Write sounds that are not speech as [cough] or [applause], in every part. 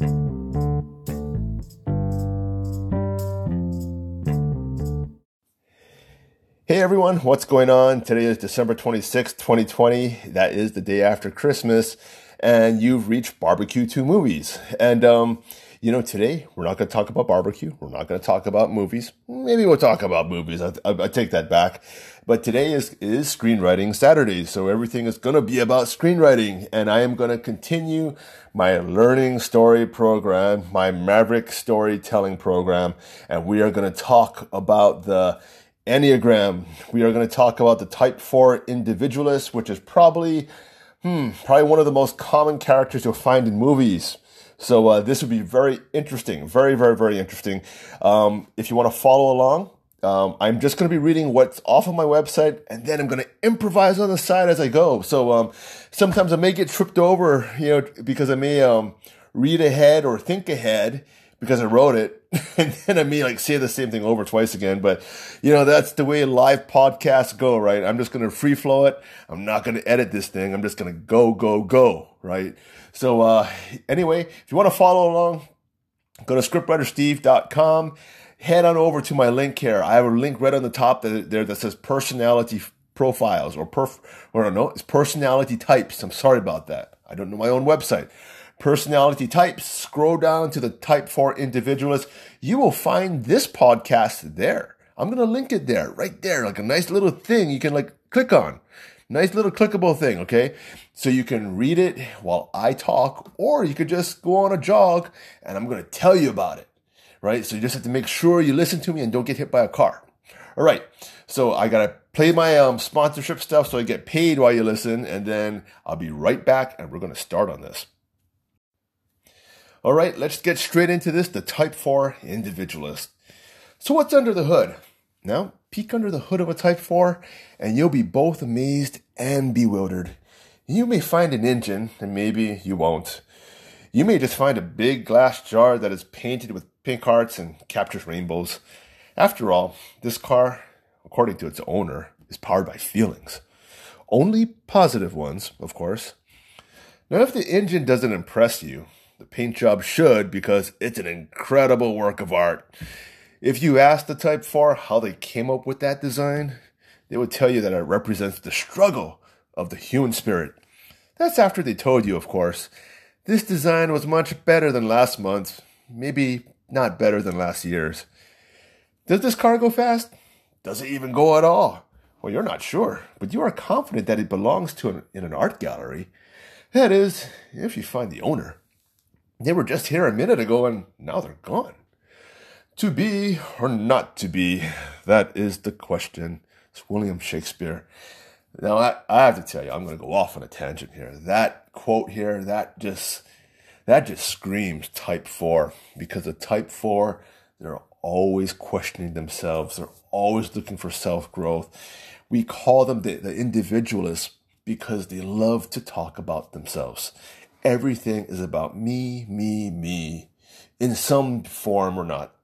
Hey everyone, what's going on? Today is December 26th, 2020. That is the day after Christmas, and you've reached Barbecue 2 Movies. And, um, you know, today we're not going to talk about barbecue. We're not going to talk about movies. Maybe we'll talk about movies. I, I, I take that back. But today is, is screenwriting Saturday. So everything is going to be about screenwriting. And I am going to continue my learning story program, my Maverick storytelling program. And we are going to talk about the Enneagram. We are going to talk about the type 4 individualist, which is probably, hmm, probably one of the most common characters you'll find in movies. So uh, this would be very interesting, very, very, very interesting. Um, if you want to follow along, um, I'm just going to be reading what's off of my website, and then I'm going to improvise on the side as I go. So um, sometimes I may get tripped over, you know, because I may um, read ahead or think ahead because I wrote it, [laughs] and then I may like say the same thing over twice again. But you know, that's the way live podcasts go, right? I'm just gonna free flow it. I'm not gonna edit this thing. I'm just gonna go, go, go, right? So uh, anyway, if you want to follow along, go to scriptwritersteve.com. Head on over to my link here. I have a link right on the top there that says personality profiles or perf or no, it's personality types. I'm sorry about that. I don't know my own website personality types, scroll down to the type 4 individualist. You will find this podcast there. I'm going to link it there, right there, like a nice little thing you can like click on. Nice little clickable thing, okay? So you can read it while I talk, or you could just go on a jog and I'm going to tell you about it, right? So you just have to make sure you listen to me and don't get hit by a car. All right. So I got to play my um, sponsorship stuff so I get paid while you listen, and then I'll be right back and we're going to start on this. All right, let's get straight into this the type 4 individualist. So, what's under the hood? Now, peek under the hood of a type 4, and you'll be both amazed and bewildered. You may find an engine, and maybe you won't. You may just find a big glass jar that is painted with pink hearts and captures rainbows. After all, this car, according to its owner, is powered by feelings. Only positive ones, of course. Now, if the engine doesn't impress you, the paint job should because it's an incredible work of art. If you ask the Type 4 how they came up with that design, they would tell you that it represents the struggle of the human spirit. That's after they told you, of course, this design was much better than last month, maybe not better than last year's. Does this car go fast? Does it even go at all? Well, you're not sure, but you are confident that it belongs to an, in an art gallery. That is, if you find the owner. They were just here a minute ago and now they're gone. To be or not to be, that is the question. It's William Shakespeare. Now, I, I have to tell you, I'm going to go off on a tangent here. That quote here, that just, that just screams type four because the type four, they're always questioning themselves. They're always looking for self growth. We call them the, the individualists because they love to talk about themselves everything is about me, me, me in some form or not.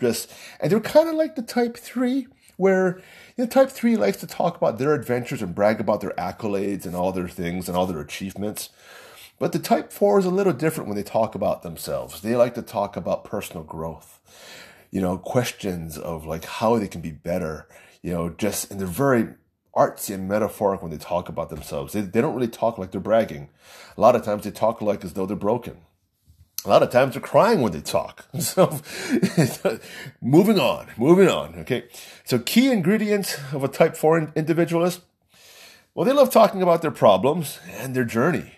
Just, and they're kind of like the type three where you know, type three likes to talk about their adventures and brag about their accolades and all their things and all their achievements. But the type four is a little different when they talk about themselves. They like to talk about personal growth, you know, questions of like how they can be better, you know, just, and they're very artsy and metaphoric when they talk about themselves. They, they don't really talk like they're bragging. A lot of times they talk like as though they're broken. A lot of times they're crying when they talk. [laughs] So, moving on, moving on. Okay. So, key ingredients of a type 4 individualist. Well, they love talking about their problems and their journey.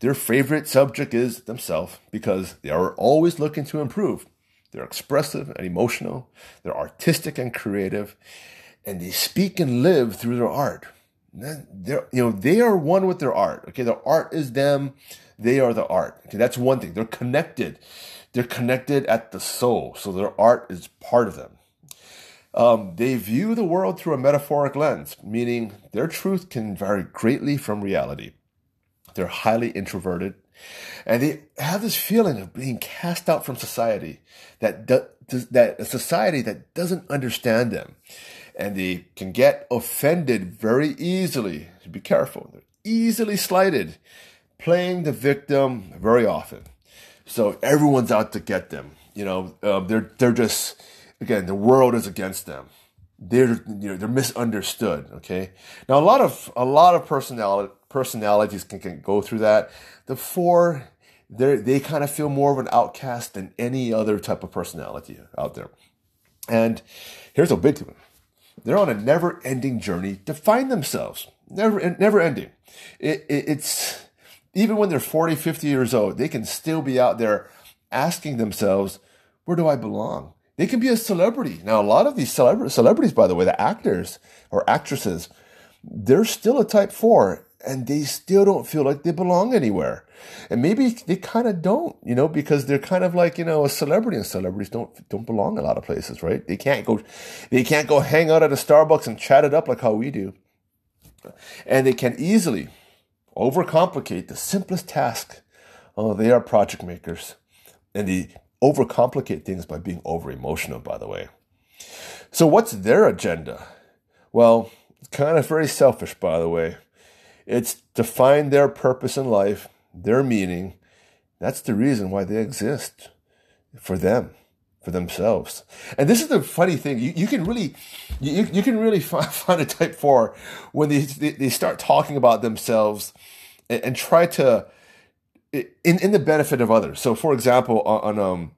Their favorite subject is themselves because they are always looking to improve. They're expressive and emotional. They're artistic and creative and they speak and live through their art. They're, you know, they are one with their art. Okay. Their art is them. They are the art. Okay. That's one thing. They're connected. They're connected at the soul. So their art is part of them. Um, they view the world through a metaphoric lens, meaning their truth can vary greatly from reality. They're highly introverted and they have this feeling of being cast out from society that, that a society that doesn't understand them and they can get offended very easily. Be careful. They're easily slighted, playing the victim very often. So everyone's out to get them. You know, uh, they're they're just again the world is against them. They're you know they're misunderstood. Okay, now a lot of a lot of personality personalities can, can go through that. The four they they kind of feel more of an outcast than any other type of personality out there. And here's a big one. They're on a never ending journey to find themselves. Never, never ending. It, it, it's even when they're 40, 50 years old, they can still be out there asking themselves, where do I belong? They can be a celebrity. Now, a lot of these celebra- celebrities, by the way, the actors or actresses, they're still a type four and they still don't feel like they belong anywhere. And maybe they kind of don't, you know, because they're kind of like, you know, a celebrity and celebrities don't, don't belong a lot of places, right? They can't go, they can't go hang out at a Starbucks and chat it up like how we do. And they can easily overcomplicate the simplest task. Oh, they are project makers. And they overcomplicate things by being over emotional, by the way. So what's their agenda? Well, it's kind of very selfish, by the way. It's to find their purpose in life, their meaning. That's the reason why they exist for them, for themselves. And this is the funny thing. You, you can really, you, you can really [laughs] find, a type four when they, they, start talking about themselves and, and, try to, in, in the benefit of others. So for example, on, on um,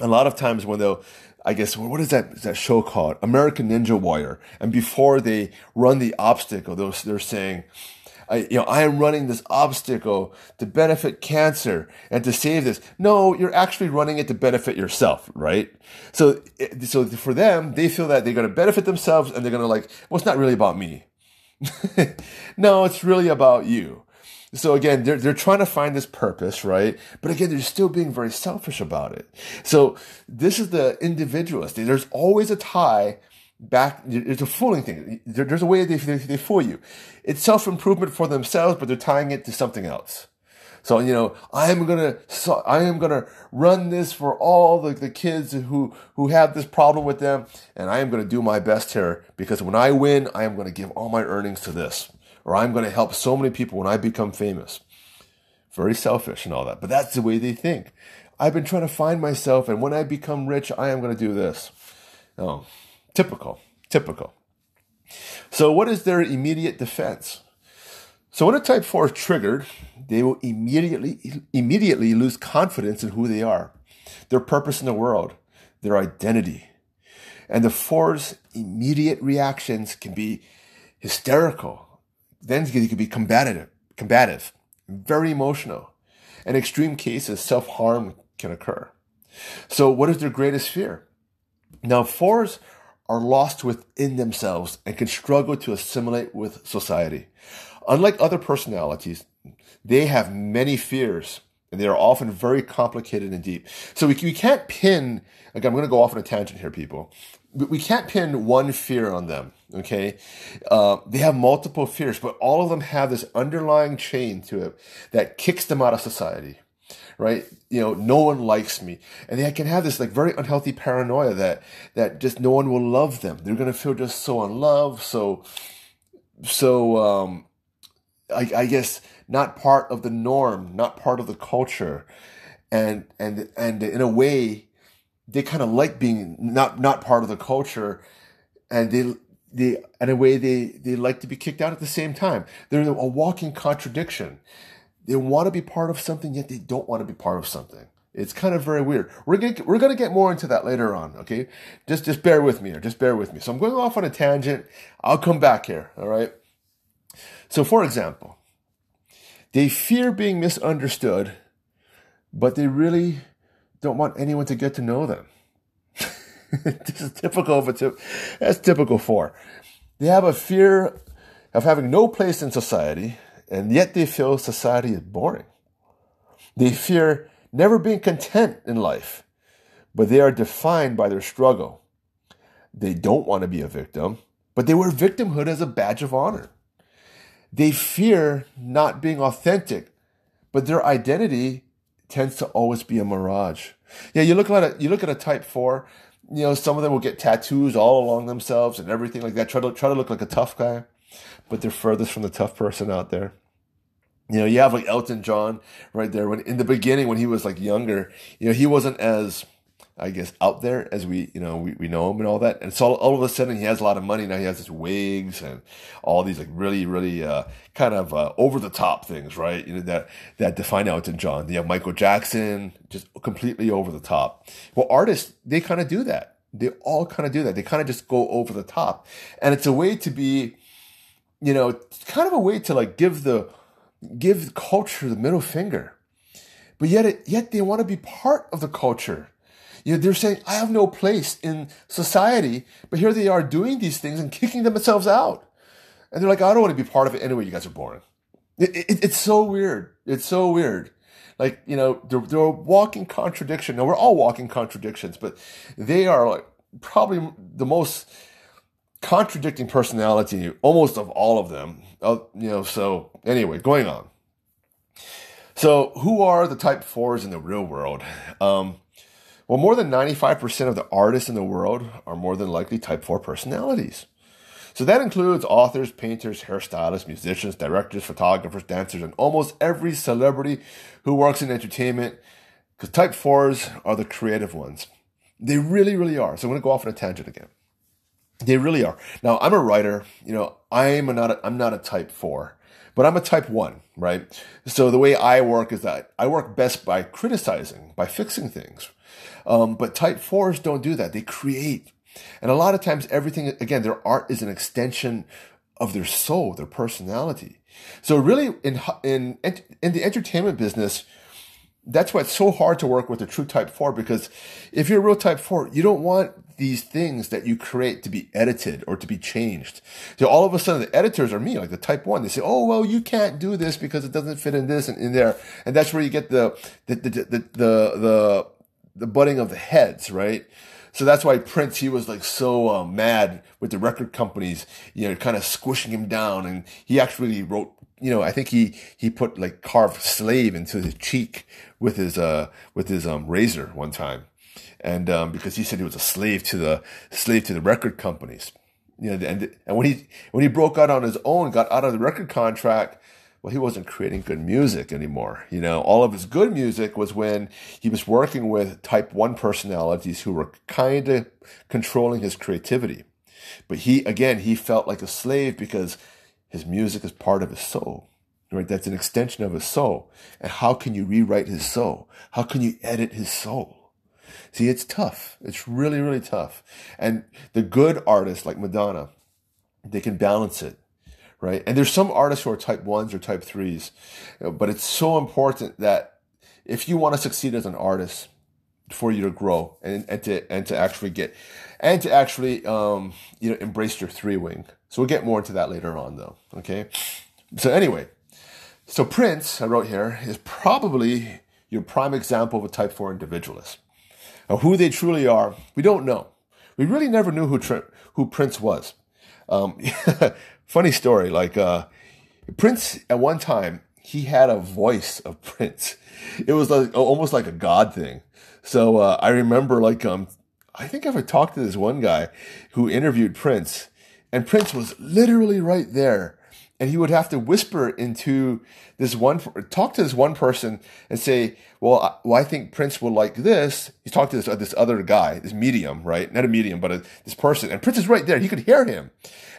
a lot of times when they'll, I guess what is that that show called American Ninja Warrior? And before they run the obstacle, they're, they're saying, I, you know, I am running this obstacle to benefit cancer and to save this. No, you're actually running it to benefit yourself, right? So, so for them, they feel that they're going to benefit themselves and they're going to like, well, it's not really about me. [laughs] no, it's really about you. So again, they're, they're trying to find this purpose, right? But again, they're still being very selfish about it. So this is the individualist. There's always a tie back. It's a fooling thing. there's a way they, they, they fool you. It's self improvement for themselves, but they're tying it to something else. So, you know, I am gonna, so I am gonna run this for all the, the kids who, who have this problem with them. And I am gonna do my best here because when I win, I am gonna give all my earnings to this. Or I'm gonna help so many people when I become famous. Very selfish and all that. But that's the way they think. I've been trying to find myself and when I become rich, I am gonna do this. Oh, Typical. Typical. So, what is their immediate defense? So, when a type 4 is triggered, they will immediately, immediately lose confidence in who they are, their purpose in the world, their identity. And the 4's immediate reactions can be hysterical. Then they can be combative, combative, very emotional. In extreme cases, self harm can occur. So, what is their greatest fear? Now, fours are lost within themselves and can struggle to assimilate with society. Unlike other personalities, they have many fears and they are often very complicated and deep. So we, we can't pin, again, I'm going to go off on a tangent here, people. We can't pin one fear on them, okay? Uh, they have multiple fears, but all of them have this underlying chain to it that kicks them out of society right? You know, no one likes me. And they can have this like very unhealthy paranoia that, that just no one will love them. They're going to feel just so unloved. So, so, um, I, I guess not part of the norm, not part of the culture. And, and, and in a way, they kind of like being not, not part of the culture and they, they, in a way, they, they like to be kicked out at the same time. They're a walking contradiction. They want to be part of something, yet they don't want to be part of something. It's kind of very weird. We're gonna, we're gonna get more into that later on, okay? Just, just bear with me or just bear with me. So I'm going off on a tangent. I'll come back here, all right? So for example, they fear being misunderstood, but they really don't want anyone to get to know them. [laughs] this is typical of a tip. That's typical for. They have a fear of having no place in society and yet they feel society is boring. They fear never being content in life, but they are defined by their struggle. They don't want to be a victim, but they wear victimhood as a badge of honor. They fear not being authentic, but their identity tends to always be a mirage. Yeah, you look at a, you look at a type four. You know, some of them will get tattoos all along themselves and everything like that. Try to try to look like a tough guy but they're furthest from the tough person out there. You know, you have like Elton John right there. When in the beginning, when he was like younger, you know, he wasn't as I guess, out there as we, you know, we, we know him and all that. And so all of a sudden he has a lot of money. Now he has his wigs and all these like really, really, uh, kind of, uh, over the top things, right? You know, that, that define Elton John. You have Michael Jackson, just completely over the top. Well, artists, they kind of do that. They all kind of do that. They kind of just go over the top. And it's a way to be, you know, it's kind of a way to like give the, give culture the middle finger. But yet, it, yet they want to be part of the culture you know, they're saying, I have no place in society, but here they are doing these things and kicking themselves out. And they're like, I don't want to be part of it anyway. You guys are boring. It, it, it's so weird. It's so weird. Like, you know, they're, they're a walking contradiction. Now, we're all walking contradictions, but they are like probably the most contradicting personality almost of all of them. Uh, you know, so anyway, going on. So, who are the type fours in the real world? Um, well, more than 95% of the artists in the world are more than likely type 4 personalities. So that includes authors, painters, hairstylists, musicians, directors, photographers, dancers, and almost every celebrity who works in entertainment. Because type 4s are the creative ones. They really, really are. So I'm going to go off on a tangent again. They really are. Now, I'm a writer. You know, I'm not a, I'm not a type 4 but I'm a type one, right? So the way I work is that I work best by criticizing, by fixing things. Um, but type fours don't do that. They create. And a lot of times everything, again, their art is an extension of their soul, their personality. So really in, in, in the entertainment business, that's why it's so hard to work with a true type four because if you're a real type four, you don't want these things that you create to be edited or to be changed. So all of a sudden the editors are me, like the type one. They say, oh, well, you can't do this because it doesn't fit in this and in there. And that's where you get the, the, the, the, the, the, butting of the heads, right? So that's why Prince, he was like so uh, mad with the record companies, you know, kind of squishing him down. And he actually wrote, you know, I think he, he put like carved slave into his cheek with his, uh, with his, um, razor one time and um, because he said he was a slave to the slave to the record companies. You know, and and when he when he broke out on his own, got out of the record contract, well, he wasn't creating good music anymore. You know, all of his good music was when he was working with type one personalities who were kind of controlling his creativity. But he, again, he felt like a slave because his music is part of his soul, right? That's an extension of his soul. And how can you rewrite his soul? How can you edit his soul? See, it's tough. It's really, really tough. And the good artists like Madonna, they can balance it, right? And there's some artists who are type ones or type threes, but it's so important that if you want to succeed as an artist, for you to grow and, and to and to actually get and to actually um, you know embrace your three wing. So we'll get more into that later on, though. Okay. So anyway, so Prince, I wrote here, is probably your prime example of a type four individualist. Who they truly are, we don't know. We really never knew who who Prince was. Um, [laughs] funny story, like uh, Prince at one time he had a voice of Prince. [laughs] It was like almost like a god thing. So uh, I remember like um, I think I've talked to this one guy who interviewed Prince, and Prince was literally right there and he would have to whisper into this one, talk to this one person and say, well, I, well, I think Prince will like this. He's talking to this, uh, this other guy, this medium, right? Not a medium, but a, this person. And Prince is right there. He could hear him.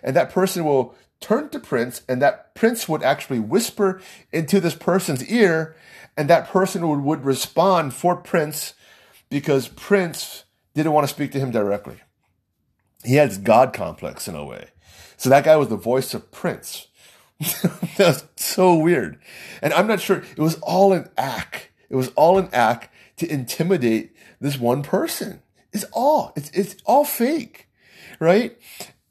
And that person will turn to Prince and that Prince would actually whisper into this person's ear and that person would, would respond for Prince because Prince didn't want to speak to him directly. He this God complex in a way. So that guy was the voice of Prince. [laughs] That's so weird. And I'm not sure. It was all an act. It was all an act to intimidate this one person. It's all, it's, it's all fake, right?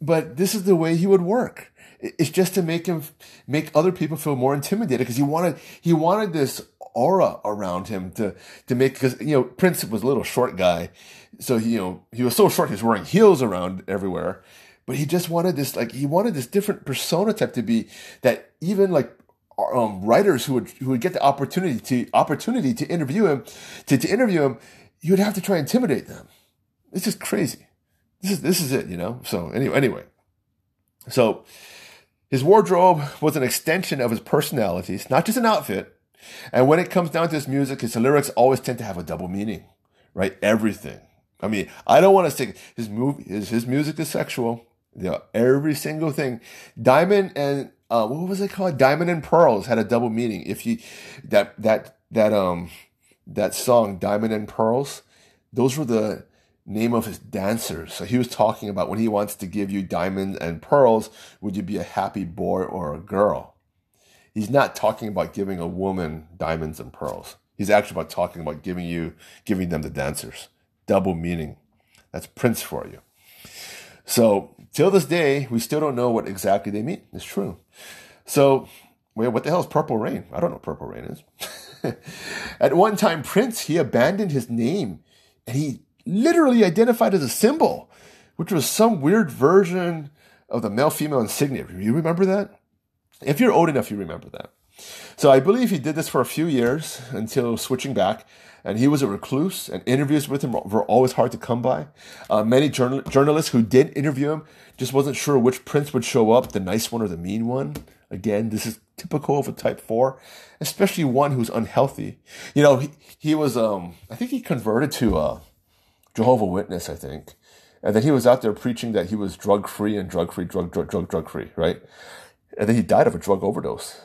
But this is the way he would work. It's just to make him, make other people feel more intimidated because he wanted, he wanted this aura around him to, to make, because, you know, Prince was a little short guy. So, he, you know, he was so short, he was wearing heels around everywhere but he just wanted this like he wanted this different persona type to be that even like um, writers who would who would get the opportunity to opportunity to interview him to, to interview him you would have to try intimidate them it's just crazy this is this is it you know so anyway anyway so His wardrobe was an extension of his personalities, not just an outfit. And when it comes down to his music, his lyrics always tend to have a double meaning, right? Everything. I mean, I don't want to say his move, his, his music is sexual. Yeah, every single thing. Diamond and uh, what was it called? Diamond and Pearls had a double meaning. If you that that that um that song Diamond and Pearls, those were the name of his dancers. So he was talking about when he wants to give you diamonds and pearls, would you be a happy boy or a girl? He's not talking about giving a woman diamonds and pearls. He's actually about talking about giving you giving them the dancers. Double meaning. That's Prince for you. So till this day, we still don't know what exactly they mean. It's true. So, well, what the hell is Purple Rain? I don't know what Purple Rain is. [laughs] At one time, Prince, he abandoned his name and he literally identified as a symbol, which was some weird version of the male female insignia. You remember that? If you're old enough, you remember that. So I believe he did this for a few years until switching back. And he was a recluse, and interviews with him were always hard to come by. Uh, many journal- journalists who did interview him just wasn't sure which prince would show up, the nice one or the mean one. Again, this is typical of a type four, especially one who's unhealthy. You know, he, he was, um, I think he converted to, uh, Jehovah Witness, I think. And then he was out there preaching that he was drug free and drug free, drug, drug, drug, drug free, right? And then he died of a drug overdose.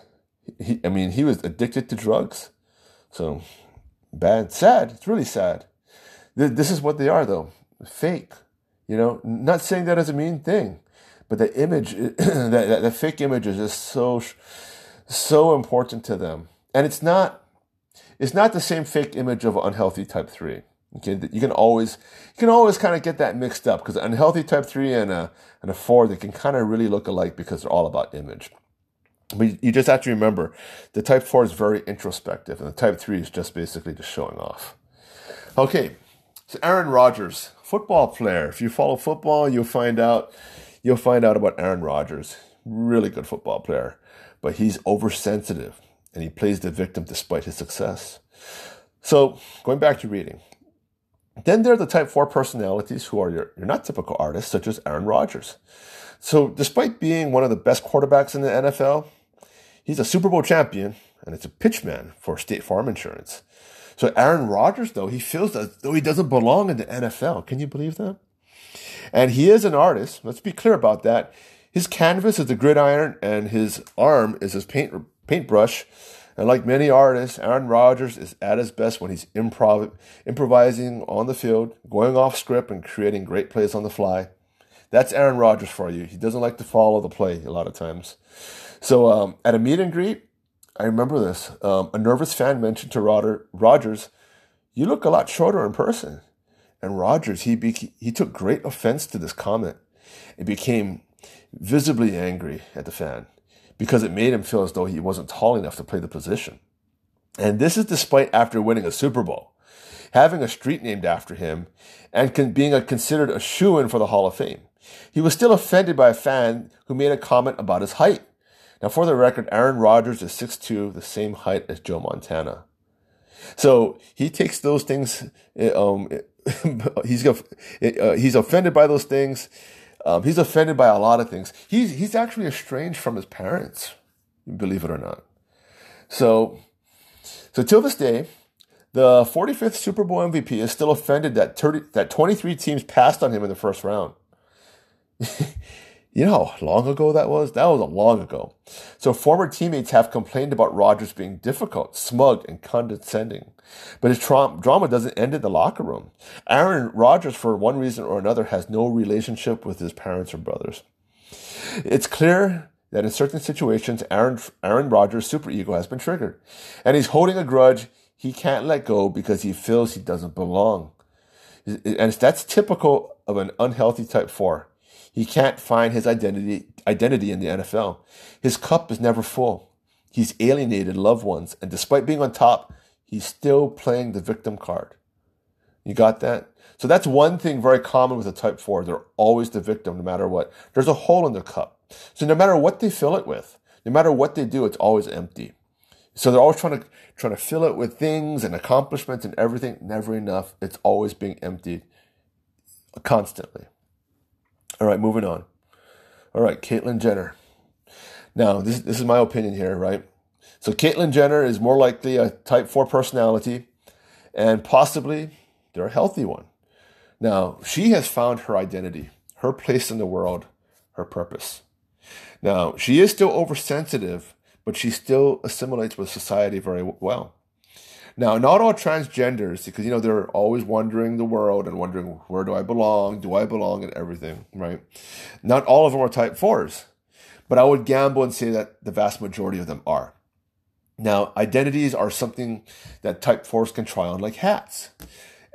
He, I mean, he was addicted to drugs. So bad, sad. It's really sad. This is what they are, though fake. You know, not saying that as a mean thing, but the image, [clears throat] the fake image is just so, so important to them. And it's not, it's not the same fake image of unhealthy type three. Okay, you can always you can always kind of get that mixed up because unhealthy type three and a and a four they can kind of really look alike because they're all about image. But you just have to remember the type four is very introspective and the type three is just basically just showing off. Okay, so Aaron Rodgers, football player. If you follow football, you'll find out you'll find out about Aaron Rodgers. Really good football player, but he's oversensitive and he plays the victim despite his success. So going back to reading. Then there are the type 4 personalities who are your, your not typical artists, such as Aaron Rodgers. So, despite being one of the best quarterbacks in the NFL, he's a Super Bowl champion and it's a pitchman for State Farm Insurance. So, Aaron Rodgers, though, he feels as though he doesn't belong in the NFL. Can you believe that? And he is an artist. Let's be clear about that. His canvas is the gridiron, and his arm is his paint paintbrush. And like many artists, Aaron Rodgers is at his best when he's improv- improvising on the field, going off script, and creating great plays on the fly. That's Aaron Rodgers for you. He doesn't like to follow the play a lot of times. So um, at a meet and greet, I remember this. Um, a nervous fan mentioned to Roger, Rodgers, "You look a lot shorter in person." And Rodgers, he be- he took great offense to this comment It became visibly angry at the fan because it made him feel as though he wasn't tall enough to play the position. And this is despite after winning a Super Bowl, having a street named after him, and being a, considered a shoe in for the Hall of Fame. He was still offended by a fan who made a comment about his height. Now, for the record, Aaron Rodgers is 6'2, the same height as Joe Montana. So he takes those things, um, [laughs] he's, uh, he's offended by those things um, he's offended by a lot of things. He's he's actually estranged from his parents, believe it or not. So, so till this day, the 45th Super Bowl MVP is still offended that 30, that 23 teams passed on him in the first round. [laughs] You know how long ago that was? That was a long ago. So former teammates have complained about Rodgers being difficult, smug, and condescending. But his tra- drama doesn't end in the locker room. Aaron Rodgers, for one reason or another, has no relationship with his parents or brothers. It's clear that in certain situations, Aaron, Aaron Rodgers' super ego has been triggered. And he's holding a grudge he can't let go because he feels he doesn't belong. And that's typical of an unhealthy type 4. He can't find his identity, identity in the NFL. His cup is never full. He's alienated loved ones, and despite being on top, he's still playing the victim card. You got that? So that's one thing very common with a type 4. They're always the victim no matter what. There's a hole in their cup. So no matter what they fill it with, no matter what they do, it's always empty. So they're always trying to trying to fill it with things and accomplishments and everything. Never enough. It's always being emptied constantly. All right, moving on. All right, Caitlyn Jenner. Now, this, this is my opinion here, right? So Caitlyn Jenner is more likely a type 4 personality and possibly they're a healthy one. Now, she has found her identity, her place in the world, her purpose. Now, she is still oversensitive, but she still assimilates with society very well. Now, not all transgenders, because you know they're always wandering the world and wondering where do I belong, do I belong, and everything, right? Not all of them are type fours, but I would gamble and say that the vast majority of them are. Now, identities are something that type fours can try on like hats.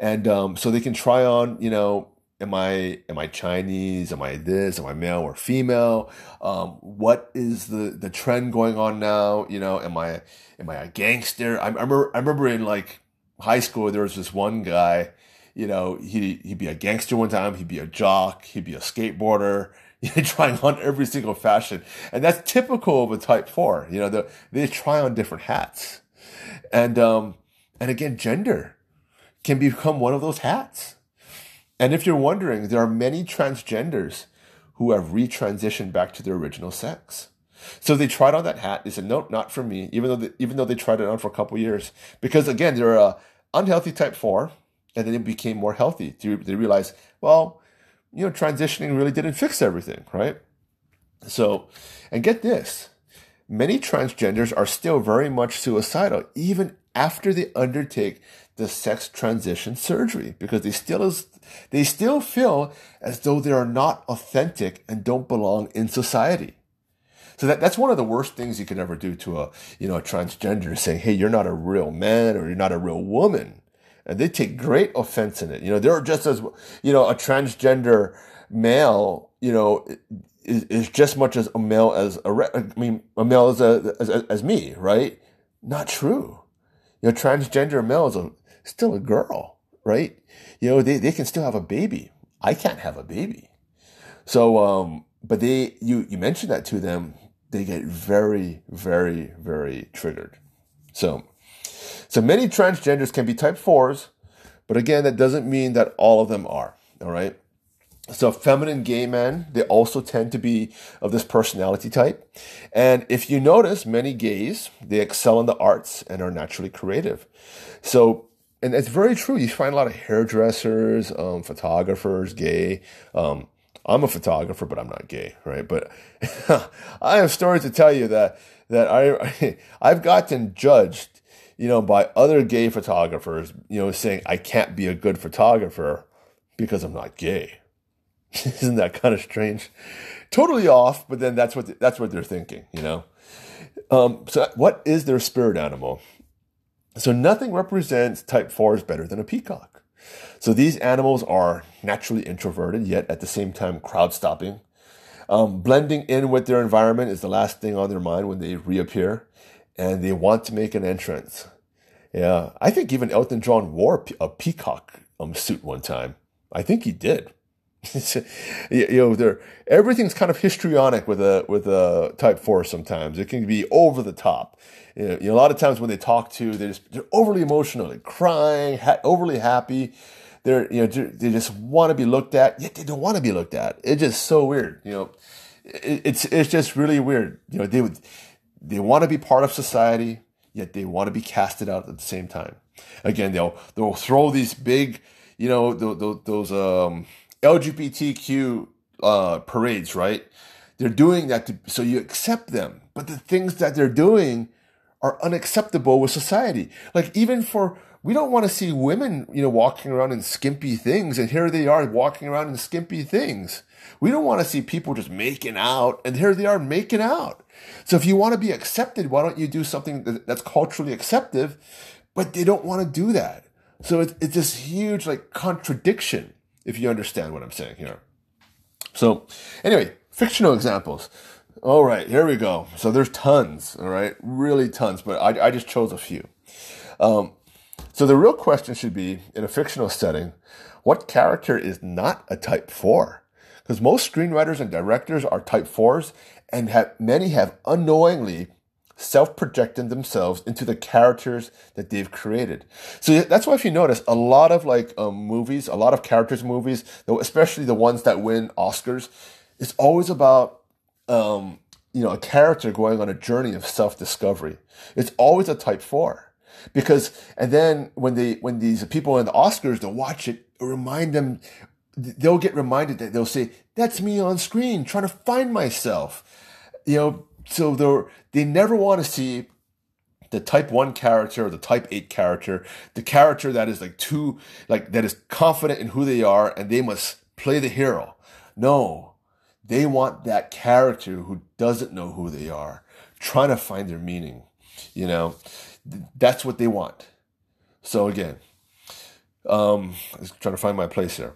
And um, so they can try on, you know, am I am I Chinese? Am I this? Am I male or female? Um, what is the the trend going on now? You know, am I am I a gangster? I, I remember I remember in like high school there was this one guy. You know, he he'd be a gangster one time. He'd be a jock. He'd be a skateboarder. [laughs] Trying on every single fashion, and that's typical of a Type Four. You know, they try on different hats, and um, and again, gender can become one of those hats. And if you're wondering, there are many transgenders who have retransitioned back to their original sex. So they tried on that hat. They said, "Nope, not for me." Even though they, even though they tried it on for a couple years, because again, they're a unhealthy type four, and then it became more healthy. They realized, well, you know, transitioning really didn't fix everything, right? So, and get this, many transgenders are still very much suicidal, even after they undertake the sex transition surgery because they still is, they still feel as though they are not authentic and don't belong in society. So that, that's one of the worst things you can ever do to a, you know, a transgender saying, Hey, you're not a real man or you're not a real woman. And they take great offense in it. You know, they're just as, you know, a transgender male, you know, is, is just much as a male as a, I mean, a male as, a, as, as me, right? Not true. You know, transgender males are still a girl, right? You know, they, they can still have a baby. I can't have a baby. So, um, but they, you, you mention that to them, they get very, very, very triggered. So, so many transgenders can be type fours, but again, that doesn't mean that all of them are. All right. So feminine gay men, they also tend to be of this personality type. And if you notice, many gays, they excel in the arts and are naturally creative. So, and it's very true. You find a lot of hairdressers, um, photographers, gay. Um, I'm a photographer, but I'm not gay, right? But [laughs] I have stories to tell you that, that I, [laughs] I've gotten judged, you know, by other gay photographers, you know, saying I can't be a good photographer because I'm not gay [laughs] Isn't that kind of strange? Totally off, but then that's what that's what they're thinking, you know. Um, so, what is their spirit animal? So, nothing represents type fours better than a peacock. So, these animals are naturally introverted, yet at the same time crowd stopping. Um, blending in with their environment is the last thing on their mind when they reappear, and they want to make an entrance. Yeah, I think even Elton John wore a peacock um, suit one time. I think he did. [laughs] you know, there everything's kind of histrionic with a with a type four. Sometimes it can be over the top. You know, you know a lot of times when they talk to, they just they're overly emotional, like crying, ha- overly happy. They're you know they just want to be looked at, yet they don't want to be looked at. It's just so weird. You know, it, it's it's just really weird. You know, they would they want to be part of society, yet they want to be casted out at the same time. Again, they'll they'll throw these big, you know, those, those um LGBTQ uh, parades, right? They're doing that to, so you accept them. But the things that they're doing are unacceptable with society. Like even for, we don't want to see women, you know, walking around in skimpy things. And here they are walking around in skimpy things. We don't want to see people just making out. And here they are making out. So if you want to be accepted, why don't you do something that's culturally acceptive? But they don't want to do that. So it's, it's this huge like contradiction if you understand what I'm saying here. So, anyway, fictional examples. All right, here we go. So there's tons, all right, really tons, but I, I just chose a few. Um, so the real question should be in a fictional setting, what character is not a type four? Because most screenwriters and directors are type fours, and have, many have unknowingly self-projecting themselves into the characters that they've created. So that's why if you notice, a lot of like um, movies, a lot of characters movies, especially the ones that win Oscars, it's always about um, you know, a character going on a journey of self-discovery. It's always a type four. Because, and then when they, when these people in the Oscars, they'll watch it, remind them, they'll get reminded that they'll say, that's me on screen trying to find myself. You know, so they're, they never want to see the type 1 character or the type 8 character, the character that is like too, like, that is confident in who they are and they must play the hero. No, they want that character who doesn't know who they are, trying to find their meaning. You know, that's what they want. So again, um, i'm trying to find my place here.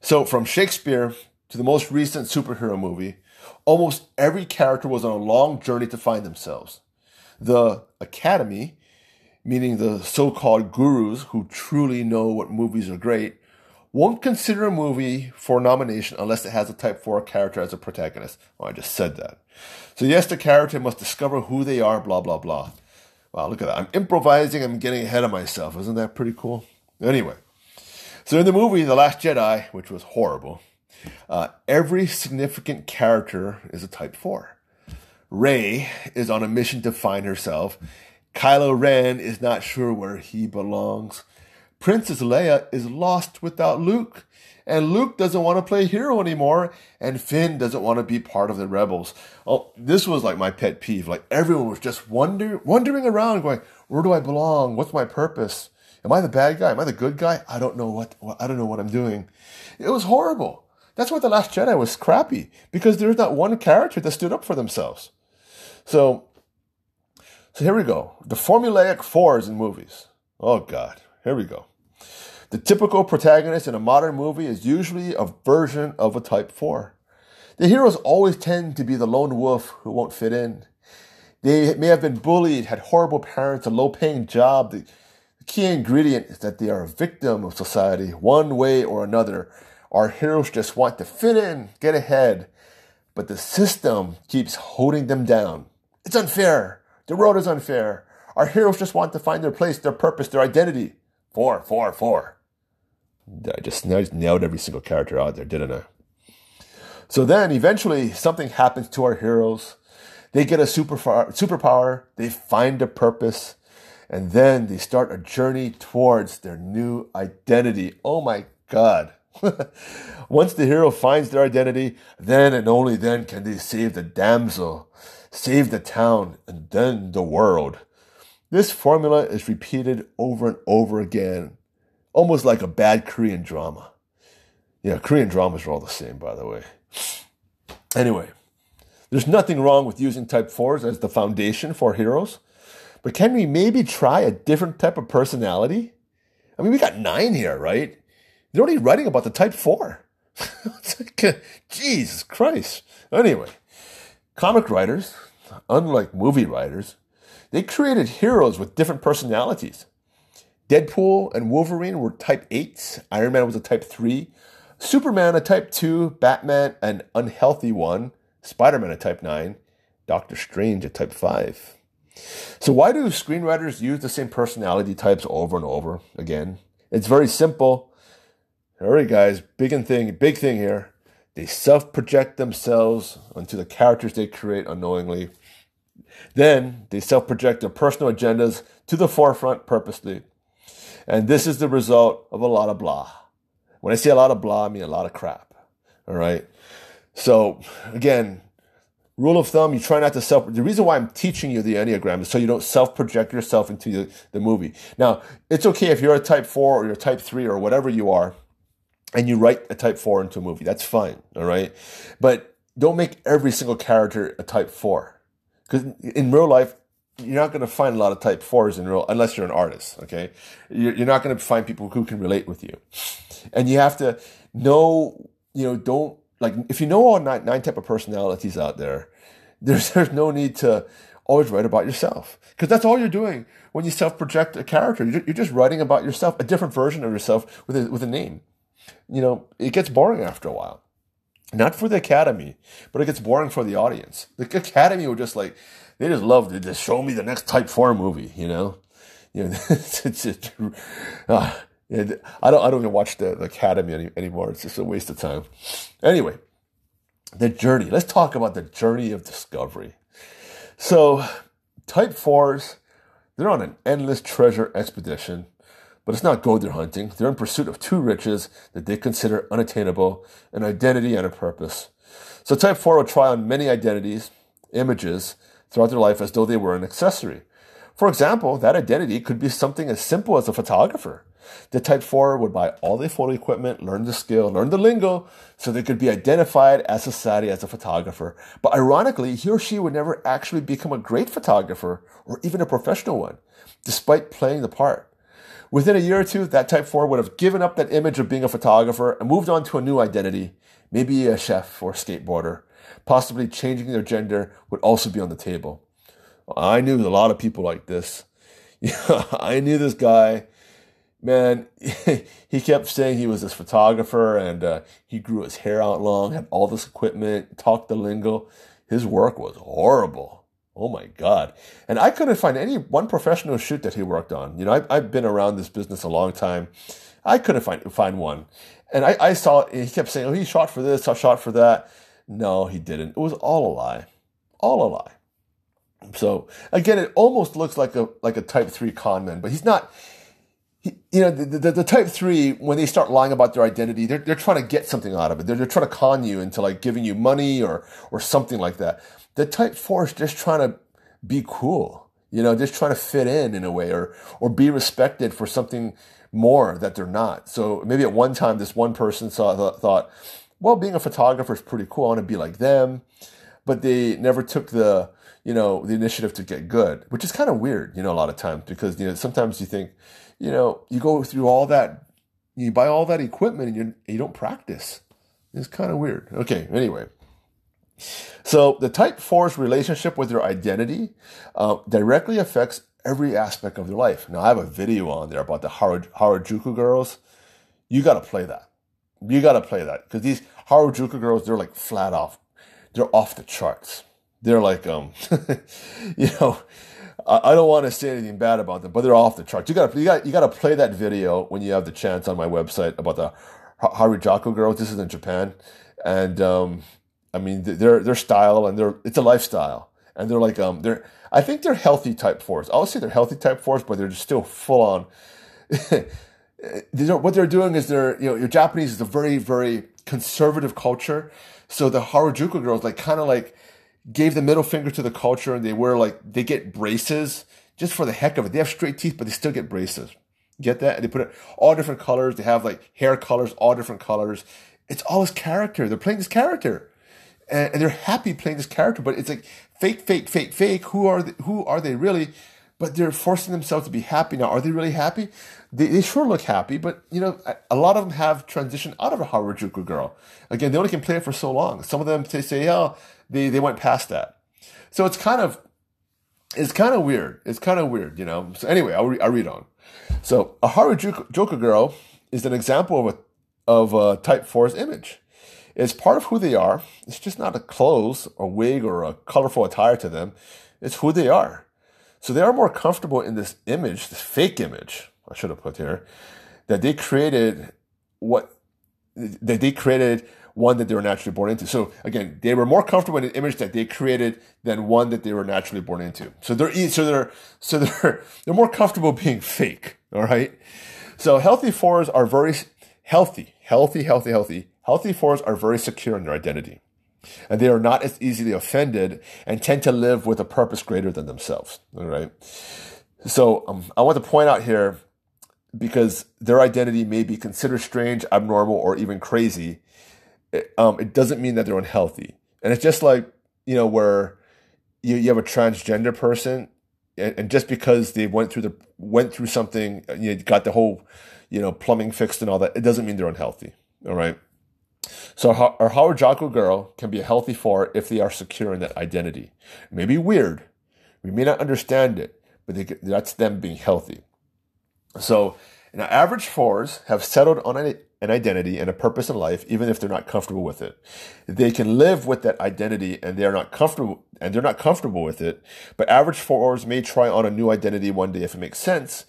So from Shakespeare to the most recent superhero movie, almost every character was on a long journey to find themselves. The Academy, meaning the so-called gurus who truly know what movies are great, won't consider a movie for nomination unless it has a type 4 character as a protagonist. Oh, I just said that. So yes, the character must discover who they are, blah, blah, blah. Wow, look at that. I'm improvising. I'm getting ahead of myself. Isn't that pretty cool? Anyway, so in the movie The Last Jedi, which was horrible, uh, every significant character is a Type 4. Rey is on a mission to find herself. Kylo Ren is not sure where he belongs. Princess Leia is lost without Luke. And Luke doesn't want to play hero anymore, and Finn doesn't want to be part of the rebels. Oh, this was like my pet peeve. Like everyone was just wonder, wandering around, going, "Where do I belong? What's my purpose? Am I the bad guy? Am I the good guy? I don't know what I don't know what I'm doing." It was horrible. That's why the Last Jedi was crappy because there's not one character that stood up for themselves. So, so here we go. The formulaic fours in movies. Oh God, here we go. The typical protagonist in a modern movie is usually a version of a Type 4. The heroes always tend to be the lone wolf who won't fit in. They may have been bullied, had horrible parents, a low paying job. The key ingredient is that they are a victim of society, one way or another. Our heroes just want to fit in, get ahead, but the system keeps holding them down. It's unfair. The road is unfair. Our heroes just want to find their place, their purpose, their identity. Four, four, four. I just, I just nailed every single character out there, didn't I? So then eventually something happens to our heroes. They get a super superpower, they find a purpose, and then they start a journey towards their new identity. Oh my God. [laughs] Once the hero finds their identity, then and only then can they save the damsel, save the town, and then the world. This formula is repeated over and over again almost like a bad Korean drama. Yeah, Korean dramas are all the same, by the way. Anyway, there's nothing wrong with using type 4s as the foundation for heroes, but can we maybe try a different type of personality? I mean, we got nine here, right? They're only writing about the type 4. [laughs] Jesus Christ. Anyway, comic writers, unlike movie writers, they created heroes with different personalities. Deadpool and Wolverine were type 8s. Iron Man was a type 3. Superman a type 2. Batman an unhealthy 1. Spider Man a type 9. Doctor Strange a type 5. So, why do screenwriters use the same personality types over and over again? It's very simple. All right, guys, big thing, big thing here. They self-project themselves onto the characters they create unknowingly. Then they self-project their personal agendas to the forefront purposely. And this is the result of a lot of blah. When I say a lot of blah, I mean a lot of crap. All right. So again, rule of thumb, you try not to self, the reason why I'm teaching you the Enneagram is so you don't self-project yourself into the, the movie. Now, it's okay if you're a type four or you're a type three or whatever you are, and you write a type four into a movie. That's fine. All right. But don't make every single character a type four. Because in real life, you're not going to find a lot of type fours in real, unless you're an artist. Okay, you're, not going to find people who can relate with you, and you have to know. You know, don't like if you know all nine, nine type of personalities out there. [laughs] There's there's no need to always write about yourself because that's all you're doing when you self project a character. You're, you're just writing about yourself, a different version of yourself with a, with a name. You know, it gets boring after a while. Not for the academy, but it gets boring for the audience. The academy will just like they just love to just show me the next Type Four movie. You know, [laughs] you know, it's, it's uh, I don't I don't even watch the, the Academy any, anymore. It's just a waste of time. Anyway, the journey. Let's talk about the journey of discovery. So, type fours, they're on an endless treasure expedition, but it's not gold they're hunting. They're in pursuit of two riches that they consider unattainable an identity and a purpose. So, type four will try on many identities, images, throughout their life as though they were an accessory. For example, that identity could be something as simple as a photographer. The Type 4 would buy all the photo equipment, learn the skill, learn the lingo, so they could be identified as society as a photographer. But ironically, he or she would never actually become a great photographer or even a professional one, despite playing the part. Within a year or two, that Type 4 would have given up that image of being a photographer and moved on to a new identity, maybe a chef or skateboarder. Possibly changing their gender would also be on the table. I knew a lot of people like this. [laughs] I knew this guy man, [laughs] he kept saying he was this photographer and uh, he grew his hair out long, had all this equipment, talked the lingo. His work was horrible. Oh my God. And I couldn't find any one professional shoot that he worked on. You know, I, I've been around this business a long time. I couldn't find, find one. And I, I saw, he kept saying, oh, he shot for this, I shot for that. No, he didn't. It was all a lie. All a lie. So again, it almost looks like a like a type three con man, but he's not you know, the, the, the, type three, when they start lying about their identity, they're, they're trying to get something out of it. They're, they're trying to con you into like giving you money or, or something like that. The type four is just trying to be cool, you know, just trying to fit in in a way or, or be respected for something more that they're not. So maybe at one time, this one person saw, thought, thought well, being a photographer is pretty cool. I want to be like them. But they never took the, you know, the initiative to get good, which is kind of weird, you know, a lot of times because, you know, sometimes you think, you know, you go through all that, you buy all that equipment and you, you don't practice. It's kind of weird. Okay, anyway. So the type 4's relationship with their identity uh, directly affects every aspect of their life. Now, I have a video on there about the Harajuku girls. You got to play that. You got to play that because these Harajuku girls, they're like flat off. They're off the charts. They're like, um, [laughs] you know, I don't want to say anything bad about them, but they're off the charts. You got you got you got to play that video when you have the chance on my website about the Harajuku girls. This is in Japan, and um, I mean their their style and their it's a lifestyle, and they're like um they're I think they're healthy type fours. I'll say they're healthy type fours, but they're just still full on. [laughs] what they're doing is they're you know your Japanese is a very very conservative culture, so the Harajuku girls like kind of like gave the middle finger to the culture and they wear like they get braces just for the heck of it. They have straight teeth, but they still get braces. Get that? And they put it all different colors. They have like hair colors, all different colors. It's all his character. They're playing this character, and, and they're happy playing this character. But it's like fake, fake, fake, fake. Who are they, who are they really? But they're forcing themselves to be happy now. Are they really happy? They, they sure look happy, but you know, a lot of them have transitioned out of a Harajuku girl. Again, they only can play it for so long. Some of them they say, "Yeah, they they went past that. So it's kind of it's kind of weird. It's kind of weird, you know. So anyway, I'll, re- I'll read on. So a Harajuku Joker girl is an example of a of a Type 4's image. It's part of who they are. It's just not a clothes a wig or a colorful attire to them. It's who they are. So they are more comfortable in this image, this fake image, I should have put here, that they created what that they created one that they were naturally born into. So again, they were more comfortable in an image that they created than one that they were naturally born into. So they're so they're so they're [laughs] they're more comfortable being fake. All right. So healthy fours are very healthy, healthy, healthy, healthy. Healthy fours are very secure in their identity. And they are not as easily offended and tend to live with a purpose greater than themselves. All right. So um, I want to point out here because their identity may be considered strange, abnormal, or even crazy it, um, it doesn't mean that they're unhealthy. And it's just like, you know, where you, you have a transgender person and, and just because they went through the went through something, you know, got the whole, you know, plumbing fixed and all that, it doesn't mean they're unhealthy. All right. So our Harajuku girl can be a healthy four if they are secure in that identity. It may be weird. We may not understand it, but they, that's them being healthy. So, now average fours have settled on a an identity and a purpose in life, even if they're not comfortable with it. They can live with that identity and they're not comfortable and they're not comfortable with it. But average fours may try on a new identity one day if it makes sense.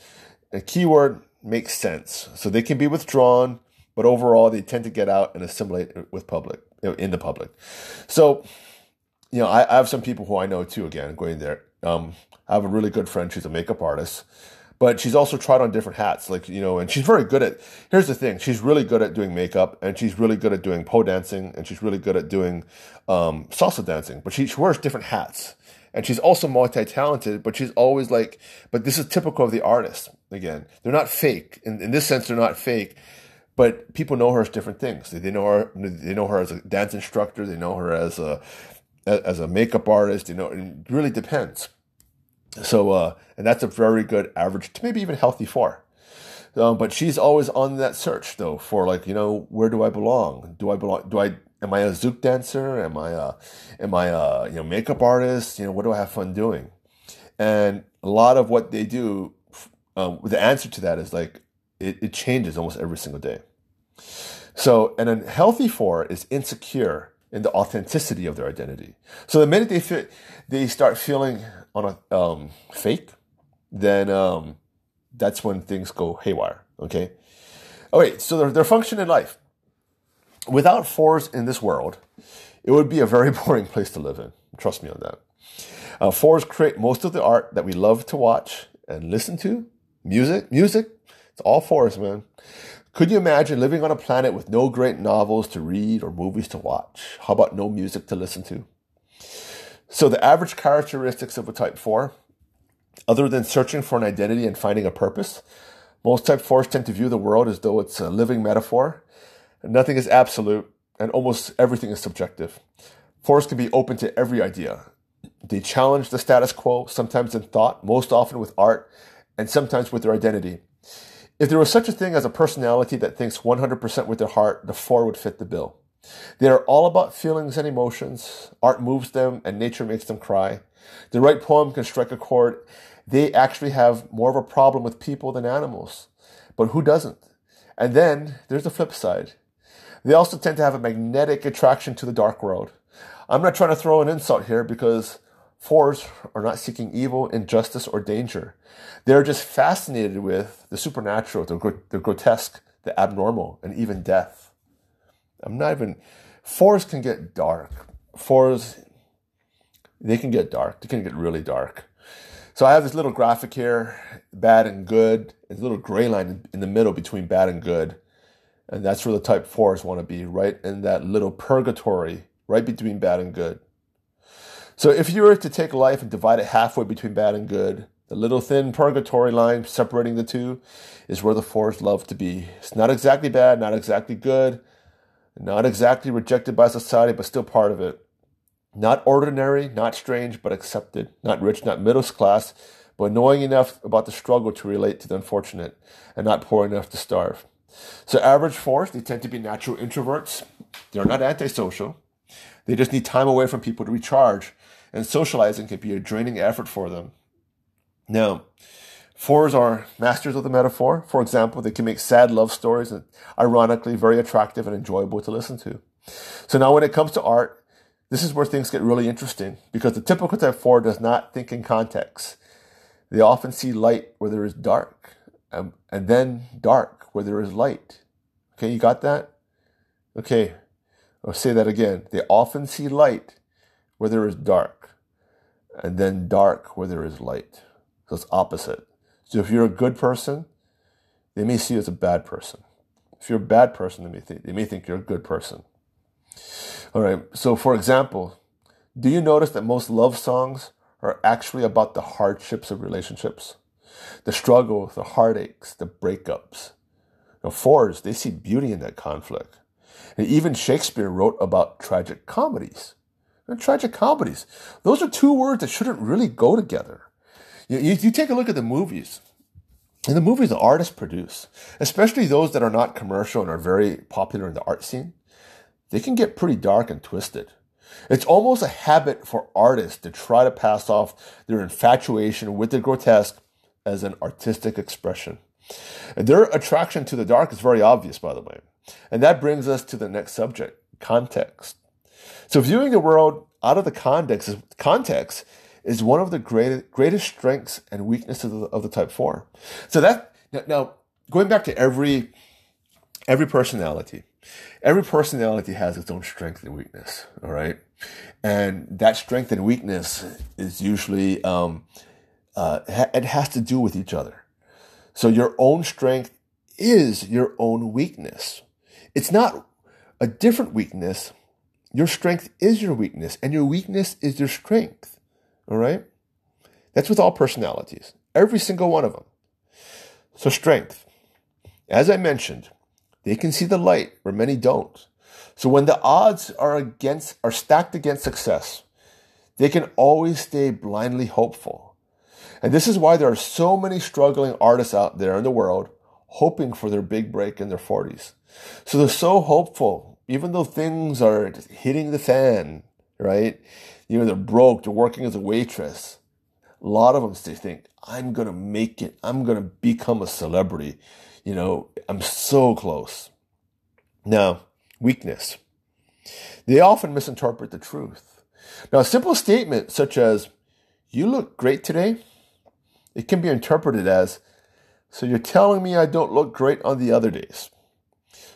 A keyword makes sense. So they can be withdrawn but overall they tend to get out and assimilate with public in the public. So, you know, I, I have some people who I know too. Again, going there. Um, I have a really good friend. She's a makeup artist, but she's also tried on different hats. Like you know, and she's very good at. Here's the thing: she's really good at doing makeup, and she's really good at doing pole dancing, and she's really good at doing um, salsa dancing. But she, she wears different hats and she's also multi-talented but she's always like but this is typical of the artist again they're not fake in, in this sense they're not fake but people know her as different things. They know her. They know her as a dance instructor. They know her as a as a makeup artist. You know, it really depends. So, uh, and that's a very good average to maybe even healthy four. Um, but she's always on that search though for like you know where do I belong? Do I belong? Do I am I a zouk dancer? Am I a am I a you know makeup artist? You know what do I have fun doing? And a lot of what they do, um, the answer to that is like it, it changes almost every single day. So, an unhealthy healthy four is insecure in the authenticity of their identity. So the minute they fit, they start feeling on a um, fake, then um, that's when things go haywire. Okay. All right. So their, their function in life. Without fours in this world, it would be a very [laughs] boring place to live in. Trust me on that. Uh, fours create most of the art that we love to watch and listen to. Music, music, it's all fours, man. Could you imagine living on a planet with no great novels to read or movies to watch? How about no music to listen to? So, the average characteristics of a type 4, other than searching for an identity and finding a purpose, most type 4s tend to view the world as though it's a living metaphor. Nothing is absolute, and almost everything is subjective. Fours can be open to every idea. They challenge the status quo, sometimes in thought, most often with art, and sometimes with their identity. If there was such a thing as a personality that thinks 100% with their heart, the four would fit the bill. They are all about feelings and emotions. Art moves them and nature makes them cry. The right poem can strike a chord. They actually have more of a problem with people than animals. But who doesn't? And then there's the flip side. They also tend to have a magnetic attraction to the dark world. I'm not trying to throw an insult here because Fours are not seeking evil, injustice, or danger. They're just fascinated with the supernatural, the, the grotesque, the abnormal, and even death. I'm not even. Fours can get dark. Fours, they can get dark. They can get really dark. So I have this little graphic here, bad and good. There's a little gray line in the middle between bad and good. And that's where the type fours want to be, right in that little purgatory, right between bad and good. So if you were to take life and divide it halfway between bad and good, the little thin purgatory line separating the two is where the fours love to be. It's not exactly bad, not exactly good, not exactly rejected by society, but still part of it. Not ordinary, not strange, but accepted. Not rich, not middle class, but knowing enough about the struggle to relate to the unfortunate, and not poor enough to starve. So average fours, they tend to be natural introverts. They're not antisocial. They just need time away from people to recharge and socializing can be a draining effort for them. Now, fours are masters of the metaphor. For example, they can make sad love stories and ironically very attractive and enjoyable to listen to. So now when it comes to art, this is where things get really interesting because the typical type four does not think in context. They often see light where there is dark and, and then dark where there is light. Okay, you got that? Okay, I'll say that again. They often see light where there is dark, and then dark where there is light. So it's opposite. So if you're a good person, they may see you as a bad person. If you're a bad person, they may think, they may think you're a good person. All right. So for example, do you notice that most love songs are actually about the hardships of relationships? The struggle, the heartaches, the breakups. Now, fours, they see beauty in that conflict. And even Shakespeare wrote about tragic comedies. And tragic comedies. Those are two words that shouldn't really go together. You, you, you take a look at the movies. In the movies the artists produce, especially those that are not commercial and are very popular in the art scene, they can get pretty dark and twisted. It's almost a habit for artists to try to pass off their infatuation with the grotesque as an artistic expression. Their attraction to the dark is very obvious, by the way. And that brings us to the next subject context. So viewing the world out of the context, context is one of the greatest, greatest strengths and weaknesses of the, of the type 4. So that, now, going back to every every personality, every personality has its own strength and weakness. All right. And that strength and weakness is usually, um, uh, it has to do with each other. So your own strength is your own weakness. It's not a different weakness. Your strength is your weakness, and your weakness is your strength. All right? That's with all personalities, every single one of them. So, strength. As I mentioned, they can see the light where many don't. So, when the odds are against, are stacked against success, they can always stay blindly hopeful. And this is why there are so many struggling artists out there in the world hoping for their big break in their 40s. So they're so hopeful, even though things are hitting the fan, right? You know, they're broke, they're working as a waitress. A lot of them they think, I'm going to make it. I'm going to become a celebrity. You know, I'm so close. Now, weakness. They often misinterpret the truth. Now, a simple statement such as, you look great today, it can be interpreted as, so you're telling me I don't look great on the other days.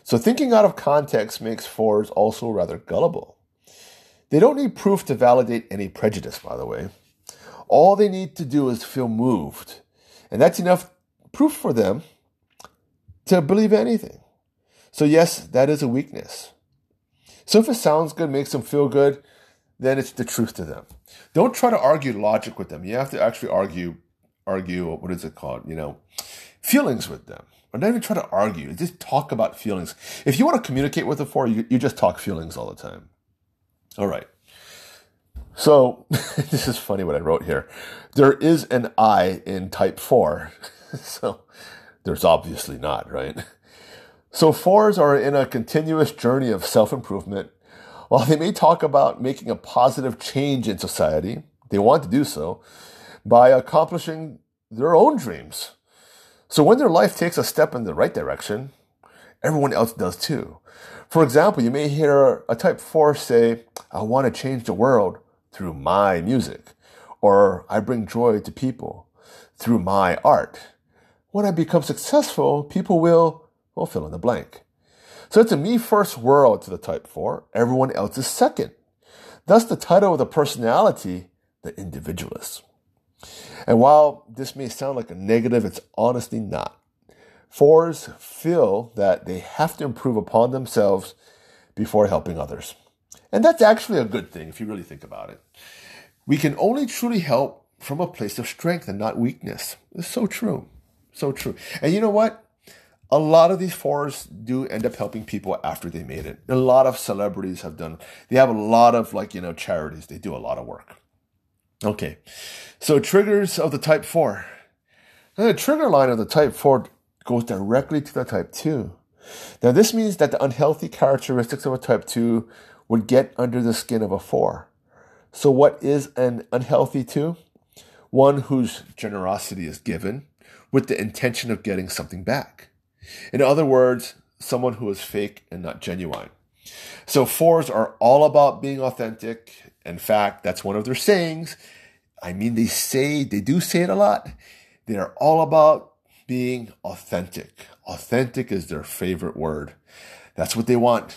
So thinking out of context makes fours also rather gullible. They don't need proof to validate any prejudice, by the way. All they need to do is feel moved. And that's enough proof for them to believe anything. So, yes, that is a weakness. So, if it sounds good, makes them feel good, then it's the truth to them. Don't try to argue logic with them. You have to actually argue, argue, what is it called? You know, feelings with them. Or not even try to argue. Just talk about feelings. If you want to communicate with a four, you, you just talk feelings all the time. All right. So [laughs] this is funny what I wrote here. There is an I in type four. [laughs] so there's obviously not, right? So fours are in a continuous journey of self-improvement. While they may talk about making a positive change in society, they want to do so by accomplishing their own dreams. So when their life takes a step in the right direction, everyone else does too. For example, you may hear a type 4 say, I want to change the world through my music, or I bring joy to people through my art. When I become successful, people will, well, fill in the blank. So it's a me first world to the type 4, everyone else is second. Thus the title of the personality, the individualist. And while this may sound like a negative, it's honestly not. Fours feel that they have to improve upon themselves before helping others. And that's actually a good thing if you really think about it. We can only truly help from a place of strength and not weakness. It's so true. So true. And you know what? A lot of these fours do end up helping people after they made it. A lot of celebrities have done, they have a lot of like, you know, charities. They do a lot of work. Okay, so triggers of the type 4. Now, the trigger line of the type 4 goes directly to the type 2. Now, this means that the unhealthy characteristics of a type 2 would get under the skin of a 4. So, what is an unhealthy 2? One whose generosity is given with the intention of getting something back. In other words, someone who is fake and not genuine. So, fours are all about being authentic in fact, that's one of their sayings. I mean, they say, they do say it a lot. They're all about being authentic. Authentic is their favorite word. That's what they want.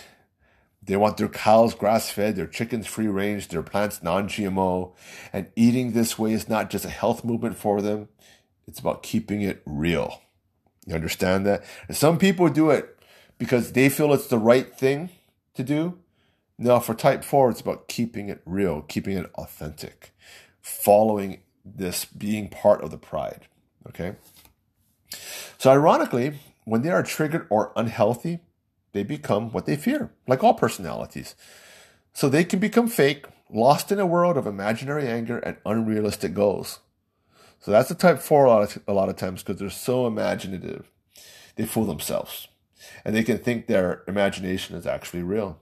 They want their cows grass fed, their chickens free range, their plants non GMO. And eating this way is not just a health movement for them, it's about keeping it real. You understand that? And some people do it because they feel it's the right thing to do. Now, for type 4, it's about keeping it real, keeping it authentic, following this being part of the pride. Okay? So, ironically, when they are triggered or unhealthy, they become what they fear, like all personalities. So, they can become fake, lost in a world of imaginary anger and unrealistic goals. So, that's the type 4 a lot of, a lot of times because they're so imaginative. They fool themselves. And they can think their imagination is actually real.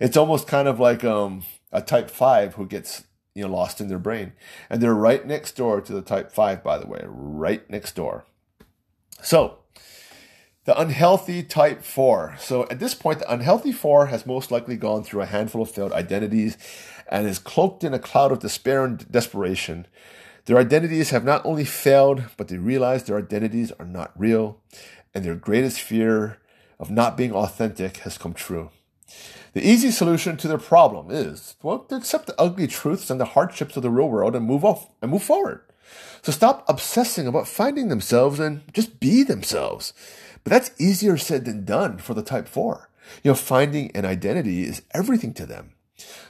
It's almost kind of like um, a type 5 who gets you know lost in their brain. And they're right next door to the type 5 by the way, right next door. So, the unhealthy type 4. So at this point the unhealthy 4 has most likely gone through a handful of failed identities and is cloaked in a cloud of despair and desperation. Their identities have not only failed, but they realize their identities are not real, and their greatest fear of not being authentic has come true. The easy solution to their problem is, well, to accept the ugly truths and the hardships of the real world and move off and move forward. So stop obsessing about finding themselves and just be themselves. But that's easier said than done for the type 4. You know, finding an identity is everything to them.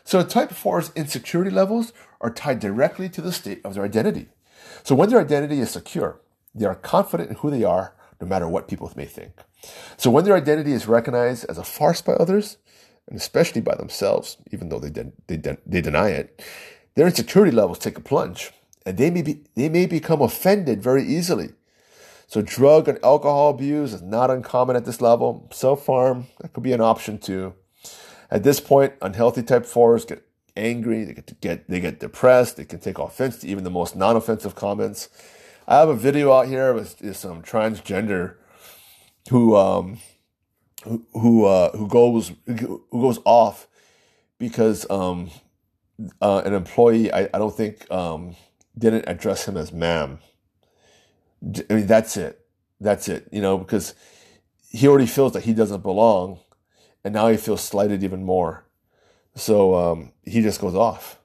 So type 4's insecurity levels are tied directly to the state of their identity. So when their identity is secure, they are confident in who they are, no matter what people may think. So when their identity is recognized as a farce by others, and especially by themselves, even though they, de- they, de- they deny it, their insecurity levels take a plunge, and they may, be, they may become offended very easily. So drug and alcohol abuse is not uncommon at this level. Self-harm, that could be an option too. At this point, unhealthy type 4s get angry, they get, get they get depressed, they can take offense to even the most non-offensive comments. I have a video out here with some transgender who um who who, uh, who goes who goes off because um uh, an employee I, I don't think um didn't address him as ma'am. I mean that's it. That's it. You know because he already feels that he doesn't belong and now he feels slighted even more. So um, he just goes off.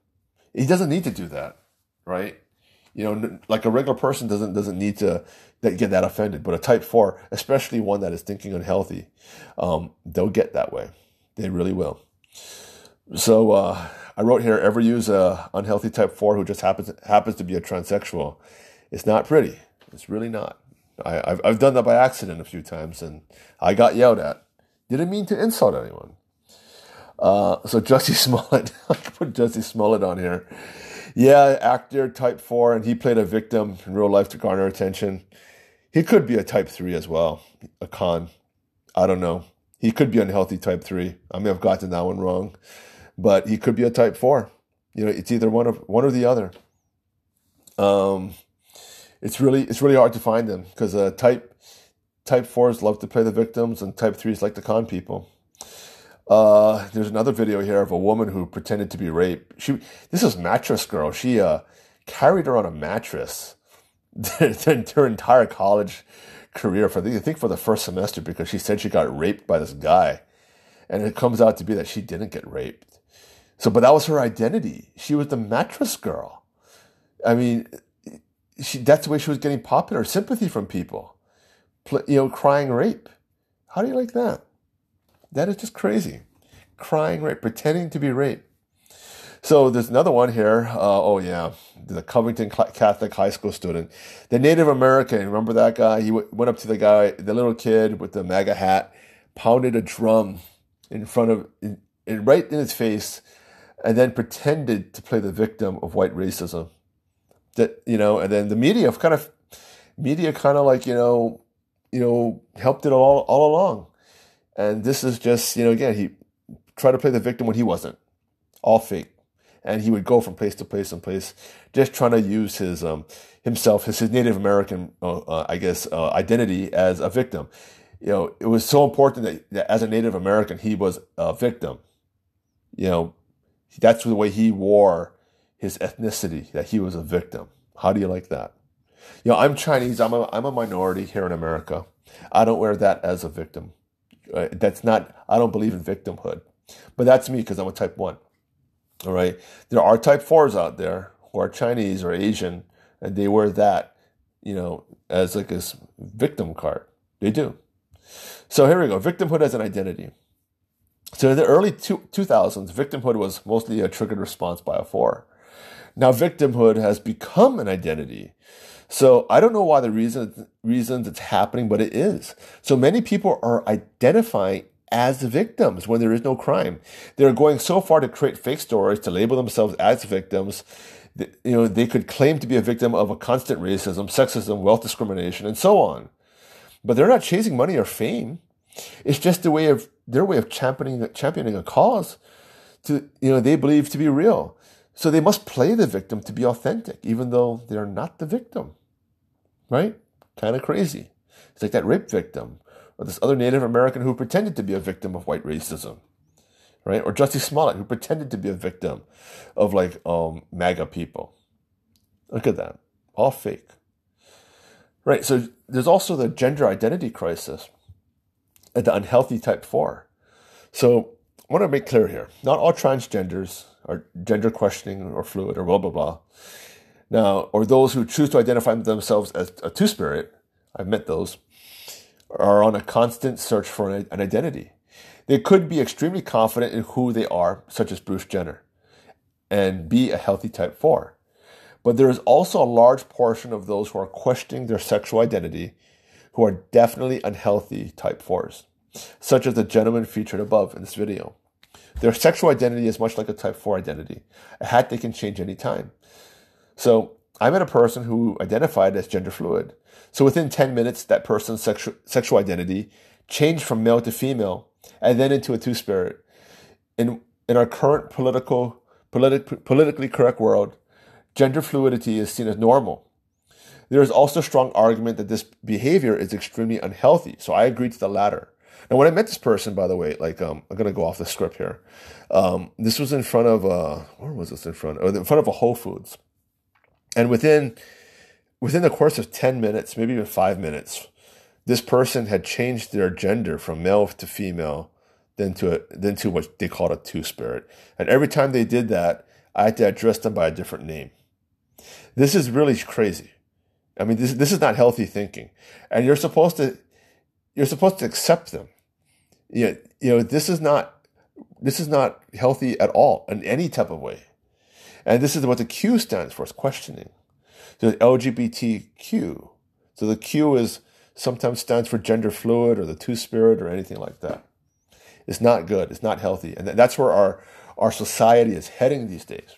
He doesn't need to do that, right? You know, like a regular person doesn't doesn't need to get that offended, but a type four, especially one that is thinking unhealthy, um, they'll get that way. They really will. So uh, I wrote here: ever use a unhealthy type four who just happens happens to be a transsexual? It's not pretty. It's really not. I, have I've done that by accident a few times, and I got yelled at. Didn't mean to insult anyone. Uh, so Jussie [laughs] Smollett, I put Jussie Smollett on here. Yeah, actor type four, and he played a victim in real life to garner attention. He could be a type three as well, a con. I don't know. He could be unhealthy type three. I may have gotten that one wrong, but he could be a type four. You know, it's either one of one or the other. Um, it's really it's really hard to find them because uh, type type fours love to play the victims, and type threes like to con people. Uh, there's another video here of a woman who pretended to be raped. She, this is mattress girl. She uh, carried her on a mattress [laughs] her entire college career for the, I think for the first semester because she said she got raped by this guy, and it comes out to be that she didn't get raped. So, but that was her identity. She was the mattress girl. I mean, she that's the way she was getting popular sympathy from people. You know, crying rape. How do you like that? That is just crazy. Crying rape, pretending to be raped. So there's another one here. Uh, oh yeah, the Covington Catholic High School student, the Native American. Remember that guy? He w- went up to the guy, the little kid with the MAGA hat, pounded a drum in front of, in, in, right in his face, and then pretended to play the victim of white racism. That you know, and then the media kind of, media kind of like you know, you know, helped it all all along. And this is just, you know, again, he tried to play the victim when he wasn't. All fake. And he would go from place to place and place, just trying to use his um, himself, his, his Native American, uh, uh, I guess, uh, identity as a victim. You know, it was so important that, that as a Native American, he was a victim. You know, that's the way he wore his ethnicity, that he was a victim. How do you like that? You know, I'm Chinese. I'm a, I'm a minority here in America. I don't wear that as a victim. Uh, that's not, I don't believe in victimhood. But that's me because I'm a type 1. All right. There are type 4s out there who are Chinese or Asian, and they wear that, you know, as like a victim card. They do. So here we go victimhood as an identity. So in the early two, 2000s, victimhood was mostly a triggered response by a 4. Now, victimhood has become an identity. So I don't know why the reason reasons it's happening, but it is. So many people are identifying as the victims when there is no crime. They're going so far to create fake stories to label themselves as victims. You know, they could claim to be a victim of a constant racism, sexism, wealth discrimination, and so on. But they're not chasing money or fame. It's just a way of their way of championing championing a cause to you know they believe to be real. So they must play the victim to be authentic, even though they're not the victim. Right? Kind of crazy. It's like that rape victim, or this other Native American who pretended to be a victim of white racism. Right? Or Jussie Smollett, who pretended to be a victim of like um, MAGA people. Look at that. All fake. Right. So there's also the gender identity crisis. the unhealthy type 4. So I want to make clear here not all transgenders are gender questioning or fluid or blah, blah, blah. Now, or those who choose to identify themselves as a two spirit, I've met those, are on a constant search for an, an identity. They could be extremely confident in who they are, such as Bruce Jenner, and be a healthy type 4. But there is also a large portion of those who are questioning their sexual identity who are definitely unhealthy type 4s, such as the gentleman featured above in this video. Their sexual identity is much like a type 4 identity, a hat they can change anytime. So I met a person who identified as gender fluid. So within 10 minutes, that person's sexu- sexual identity changed from male to female and then into a two spirit. In, in our current political, politi- politically correct world, gender fluidity is seen as normal. There is also a strong argument that this behavior is extremely unhealthy. So I agree to the latter. And when I met this person, by the way, like um, I'm gonna go off the script here. Um, this was in front of uh, where was this in front? Oh, in front of a Whole Foods, and within within the course of ten minutes, maybe even five minutes, this person had changed their gender from male to female, then to a, then to what they called a two spirit. And every time they did that, I had to address them by a different name. This is really crazy. I mean, this this is not healthy thinking, and you're supposed to you're supposed to accept them. You know, you know this is not this is not healthy at all in any type of way, and this is what the Q stands for: is questioning. So LGBTQ. So the Q is sometimes stands for gender fluid or the two spirit or anything like that. It's not good. It's not healthy, and that's where our our society is heading these days.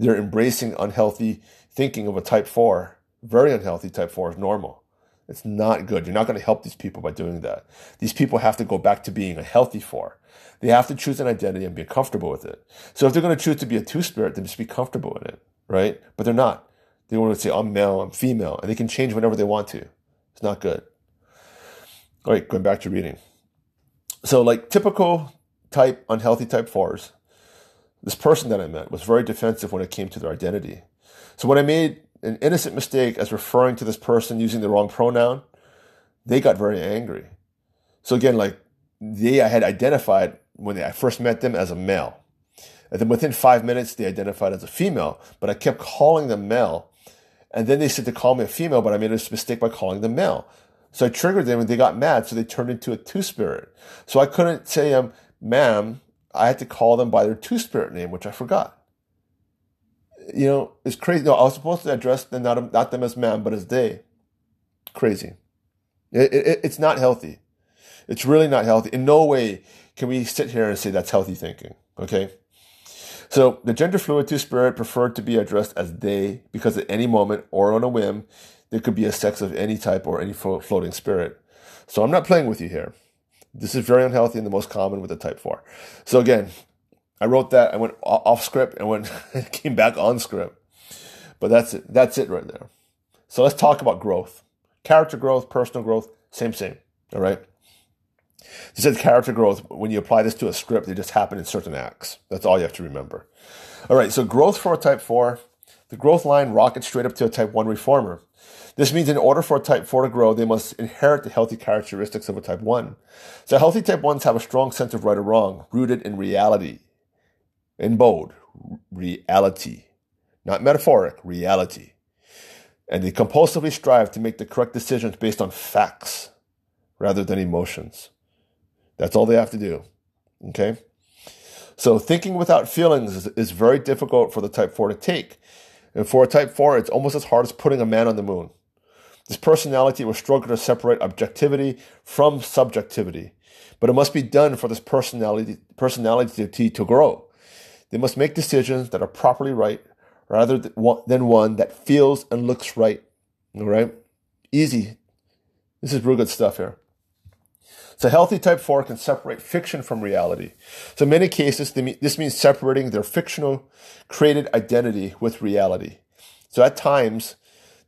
They're embracing unhealthy thinking of a type four, very unhealthy type four is normal. It's not good. You're not going to help these people by doing that. These people have to go back to being a healthy four. They have to choose an identity and be comfortable with it. So if they're going to choose to be a two spirit, then just be comfortable in it, right? But they're not. They want to say, I'm male, I'm female, and they can change whenever they want to. It's not good. All right, going back to reading. So, like typical type, unhealthy type fours, this person that I met was very defensive when it came to their identity. So, when I made an innocent mistake as referring to this person using the wrong pronoun, they got very angry. So again, like they I had identified when I first met them as a male. And then within five minutes, they identified as a female, but I kept calling them male. And then they said to call me a female, but I made a mistake by calling them male. So I triggered them and they got mad. So they turned into a two spirit. So I couldn't say, um, ma'am. I had to call them by their two spirit name, which I forgot you know, it's crazy. No, I was supposed to address them not not them as man, but as they. Crazy. It, it, it's not healthy. It's really not healthy. In no way can we sit here and say that's healthy thinking. Okay. So the gender fluid two spirit preferred to be addressed as they because at any moment or on a whim there could be a sex of any type or any floating spirit. So I'm not playing with you here. This is very unhealthy and the most common with the type four. So again, I wrote that. I went off script and went [laughs] came back on script. But that's it. That's it right there. So let's talk about growth, character growth, personal growth. Same, same. All right. This says character growth. When you apply this to a script, they just happen in certain acts. That's all you have to remember. All right. So growth for a type four, the growth line rockets straight up to a type one reformer. This means in order for a type 4 to grow, they must inherit the healthy characteristics of a type 1. So healthy type 1s have a strong sense of right or wrong, rooted in reality, in bold, reality, not metaphoric, reality. And they compulsively strive to make the correct decisions based on facts rather than emotions. That's all they have to do. Okay? So thinking without feelings is, is very difficult for the type 4 to take. And for a type 4, it's almost as hard as putting a man on the moon. This personality will struggle to separate objectivity from subjectivity, but it must be done for this personality, personality to grow. They must make decisions that are properly right rather than one that feels and looks right. All right? Easy. This is real good stuff here. So healthy type 4 can separate fiction from reality. So in many cases, this means separating their fictional created identity with reality. So at times,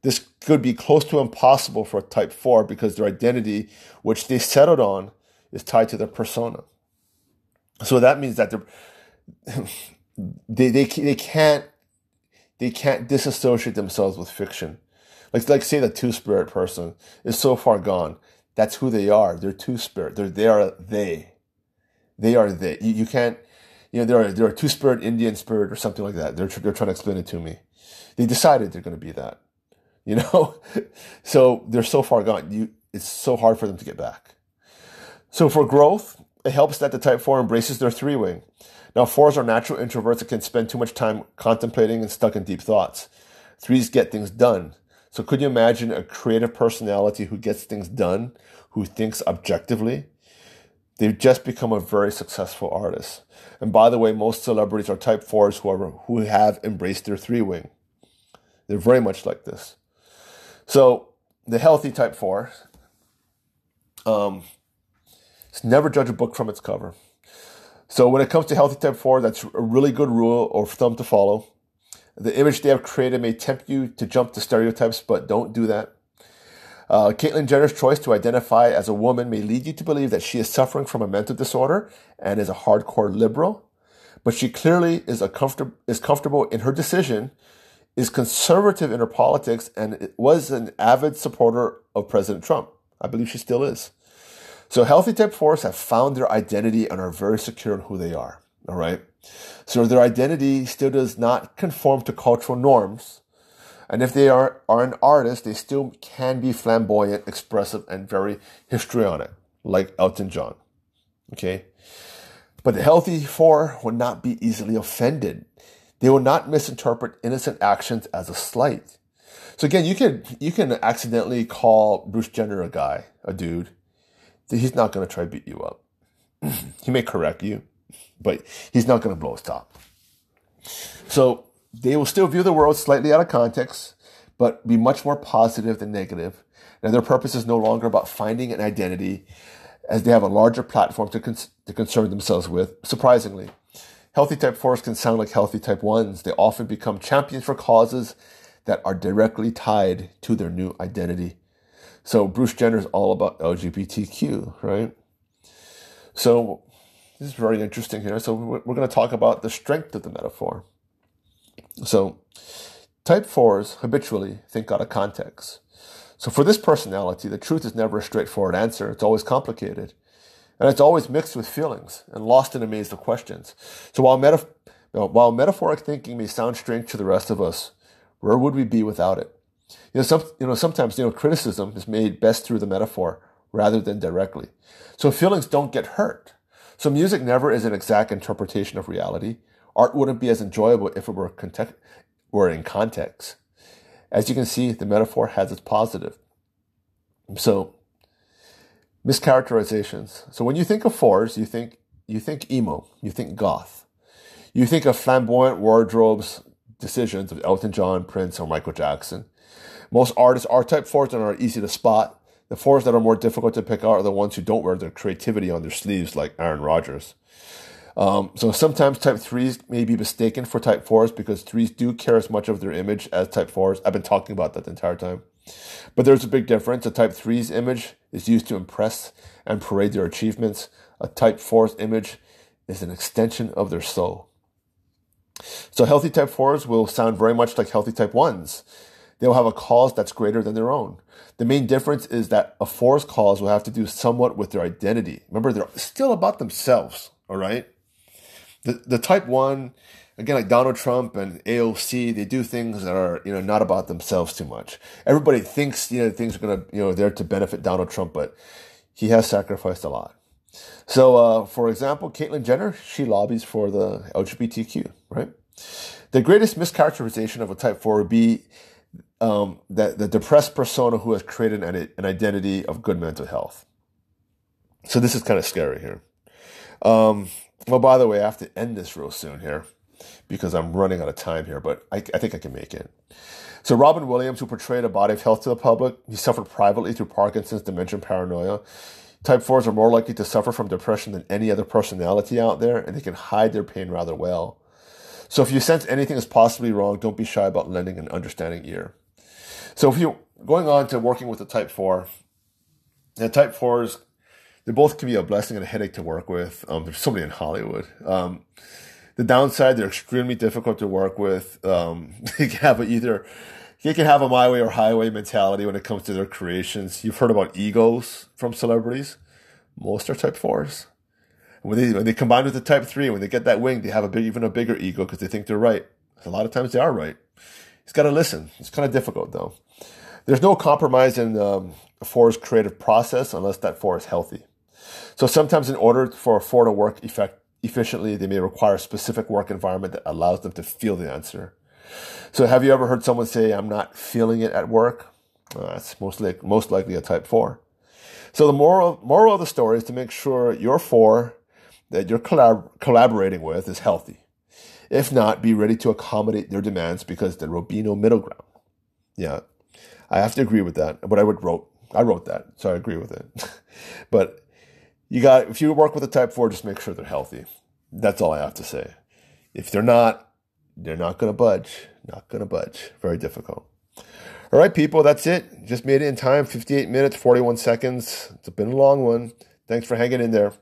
this could be close to impossible for a type 4 because their identity, which they settled on, is tied to their persona. So that means that they're [laughs] they, they, they can't, they can't disassociate themselves with fiction. Like, like say the two spirit person is so far gone. That's who they are. They're two spirit. They're they are they. They are they. You, you can't. You know, they're they're a two spirit Indian spirit or something like that. They're they're trying to explain it to me. They decided they're going to be that. You know, [laughs] so they're so far gone. You it's so hard for them to get back. So for growth, it helps that the type 4 embraces their three wing. Now, fours are natural introverts that can spend too much time contemplating and stuck in deep thoughts. Threes get things done. So could you imagine a creative personality who gets things done, who thinks objectively? They've just become a very successful artist. And by the way, most celebrities are type fours who, are, who have embraced their three wing. They're very much like this. So the healthy type four, um, never judge a book from its cover. So when it comes to healthy type 4, that's a really good rule or thumb to follow. The image they have created may tempt you to jump to stereotypes, but don't do that. Uh, Caitlyn Jenner's choice to identify as a woman may lead you to believe that she is suffering from a mental disorder and is a hardcore liberal, but she clearly is a comfort- is comfortable in her decision, is conservative in her politics, and was an avid supporter of President Trump. I believe she still is. So healthy type fours have found their identity and are very secure in who they are. All right. So their identity still does not conform to cultural norms. And if they are, are an artist, they still can be flamboyant, expressive, and very histrionic, like Elton John. Okay. But the healthy four will not be easily offended. They will not misinterpret innocent actions as a slight. So again, you can, you can accidentally call Bruce Jenner a guy, a dude, he's not going to try to beat you up. [clears throat] he may correct you, but he's not going to blow his top. So they will still view the world slightly out of context, but be much more positive than negative. And their purpose is no longer about finding an identity as they have a larger platform to, to concern themselves with. Surprisingly, healthy type 4s can sound like healthy type 1s. They often become champions for causes that are directly tied to their new identity. So Bruce Jenner is all about LGBTQ, right? So this is very interesting here. So we're going to talk about the strength of the metaphor. So type fours habitually think out of context. So for this personality, the truth is never a straightforward answer. It's always complicated. And it's always mixed with feelings and lost in a maze of questions. So while, metaf- while metaphoric thinking may sound strange to the rest of us, where would we be without it? You know, some, you know, sometimes, you know, criticism is made best through the metaphor rather than directly. So feelings don't get hurt. So music never is an exact interpretation of reality. Art wouldn't be as enjoyable if it were, context, were in context. As you can see, the metaphor has its positive. So, mischaracterizations. So when you think of fours, you think, you think emo, you think goth. You think of flamboyant wardrobes, decisions of Elton John, Prince, or Michael Jackson. Most artists are type fours and are easy to spot. The fours that are more difficult to pick out are the ones who don't wear their creativity on their sleeves, like Aaron Rodgers. Um, so sometimes type threes may be mistaken for type fours because threes do care as much of their image as type fours. I've been talking about that the entire time. But there's a big difference. A type three's image is used to impress and parade their achievements. A type four's image is an extension of their soul. So healthy type fours will sound very much like healthy type ones they'll have a cause that's greater than their own. The main difference is that a force cause will have to do somewhat with their identity. Remember, they're still about themselves, all right? The, the type one, again, like Donald Trump and AOC, they do things that are, you know, not about themselves too much. Everybody thinks, you know, things are going to, you know, there to benefit Donald Trump, but he has sacrificed a lot. So, uh, for example, Caitlyn Jenner, she lobbies for the LGBTQ, right? The greatest mischaracterization of a type 4 would be um, that the depressed persona who has created an, an identity of good mental health. So this is kind of scary here. Um, well, by the way, I have to end this real soon here because I'm running out of time here, but I, I think I can make it. So Robin Williams, who portrayed a body of health to the public, he suffered privately through Parkinson's, dementia, paranoia. Type 4s are more likely to suffer from depression than any other personality out there, and they can hide their pain rather well. So if you sense anything is possibly wrong, don't be shy about lending an understanding ear. So if you going on to working with the type four, the type fours, they both can be a blessing and a headache to work with. Um, there's so many in Hollywood. Um, the downside, they're extremely difficult to work with. Um, [laughs] they can have either they can have a my way or highway mentality when it comes to their creations. You've heard about egos from celebrities. Most are type fours. When they when they combine with the type three, when they get that wing, they have a big, even a bigger ego because they think they're right. A lot of times they are right. He's got to listen. It's kind of difficult though. There's no compromise in um, a four's creative process unless that four is healthy. So sometimes, in order for a four to work effect, efficiently, they may require a specific work environment that allows them to feel the answer. So, have you ever heard someone say, "I'm not feeling it at work"? Uh, that's most like, most likely a type four. So, the moral moral of the story is to make sure your four that you're collab- collaborating with is healthy. If not, be ready to accommodate their demands because there will be no middle ground. Yeah, I have to agree with that. But I would wrote I wrote that, so I agree with it. [laughs] but you got if you work with a type four, just make sure they're healthy. That's all I have to say. If they're not, they're not gonna budge. Not gonna budge. Very difficult. All right, people, that's it. Just made it in time. 58 minutes, 41 seconds. It's been a long one. Thanks for hanging in there.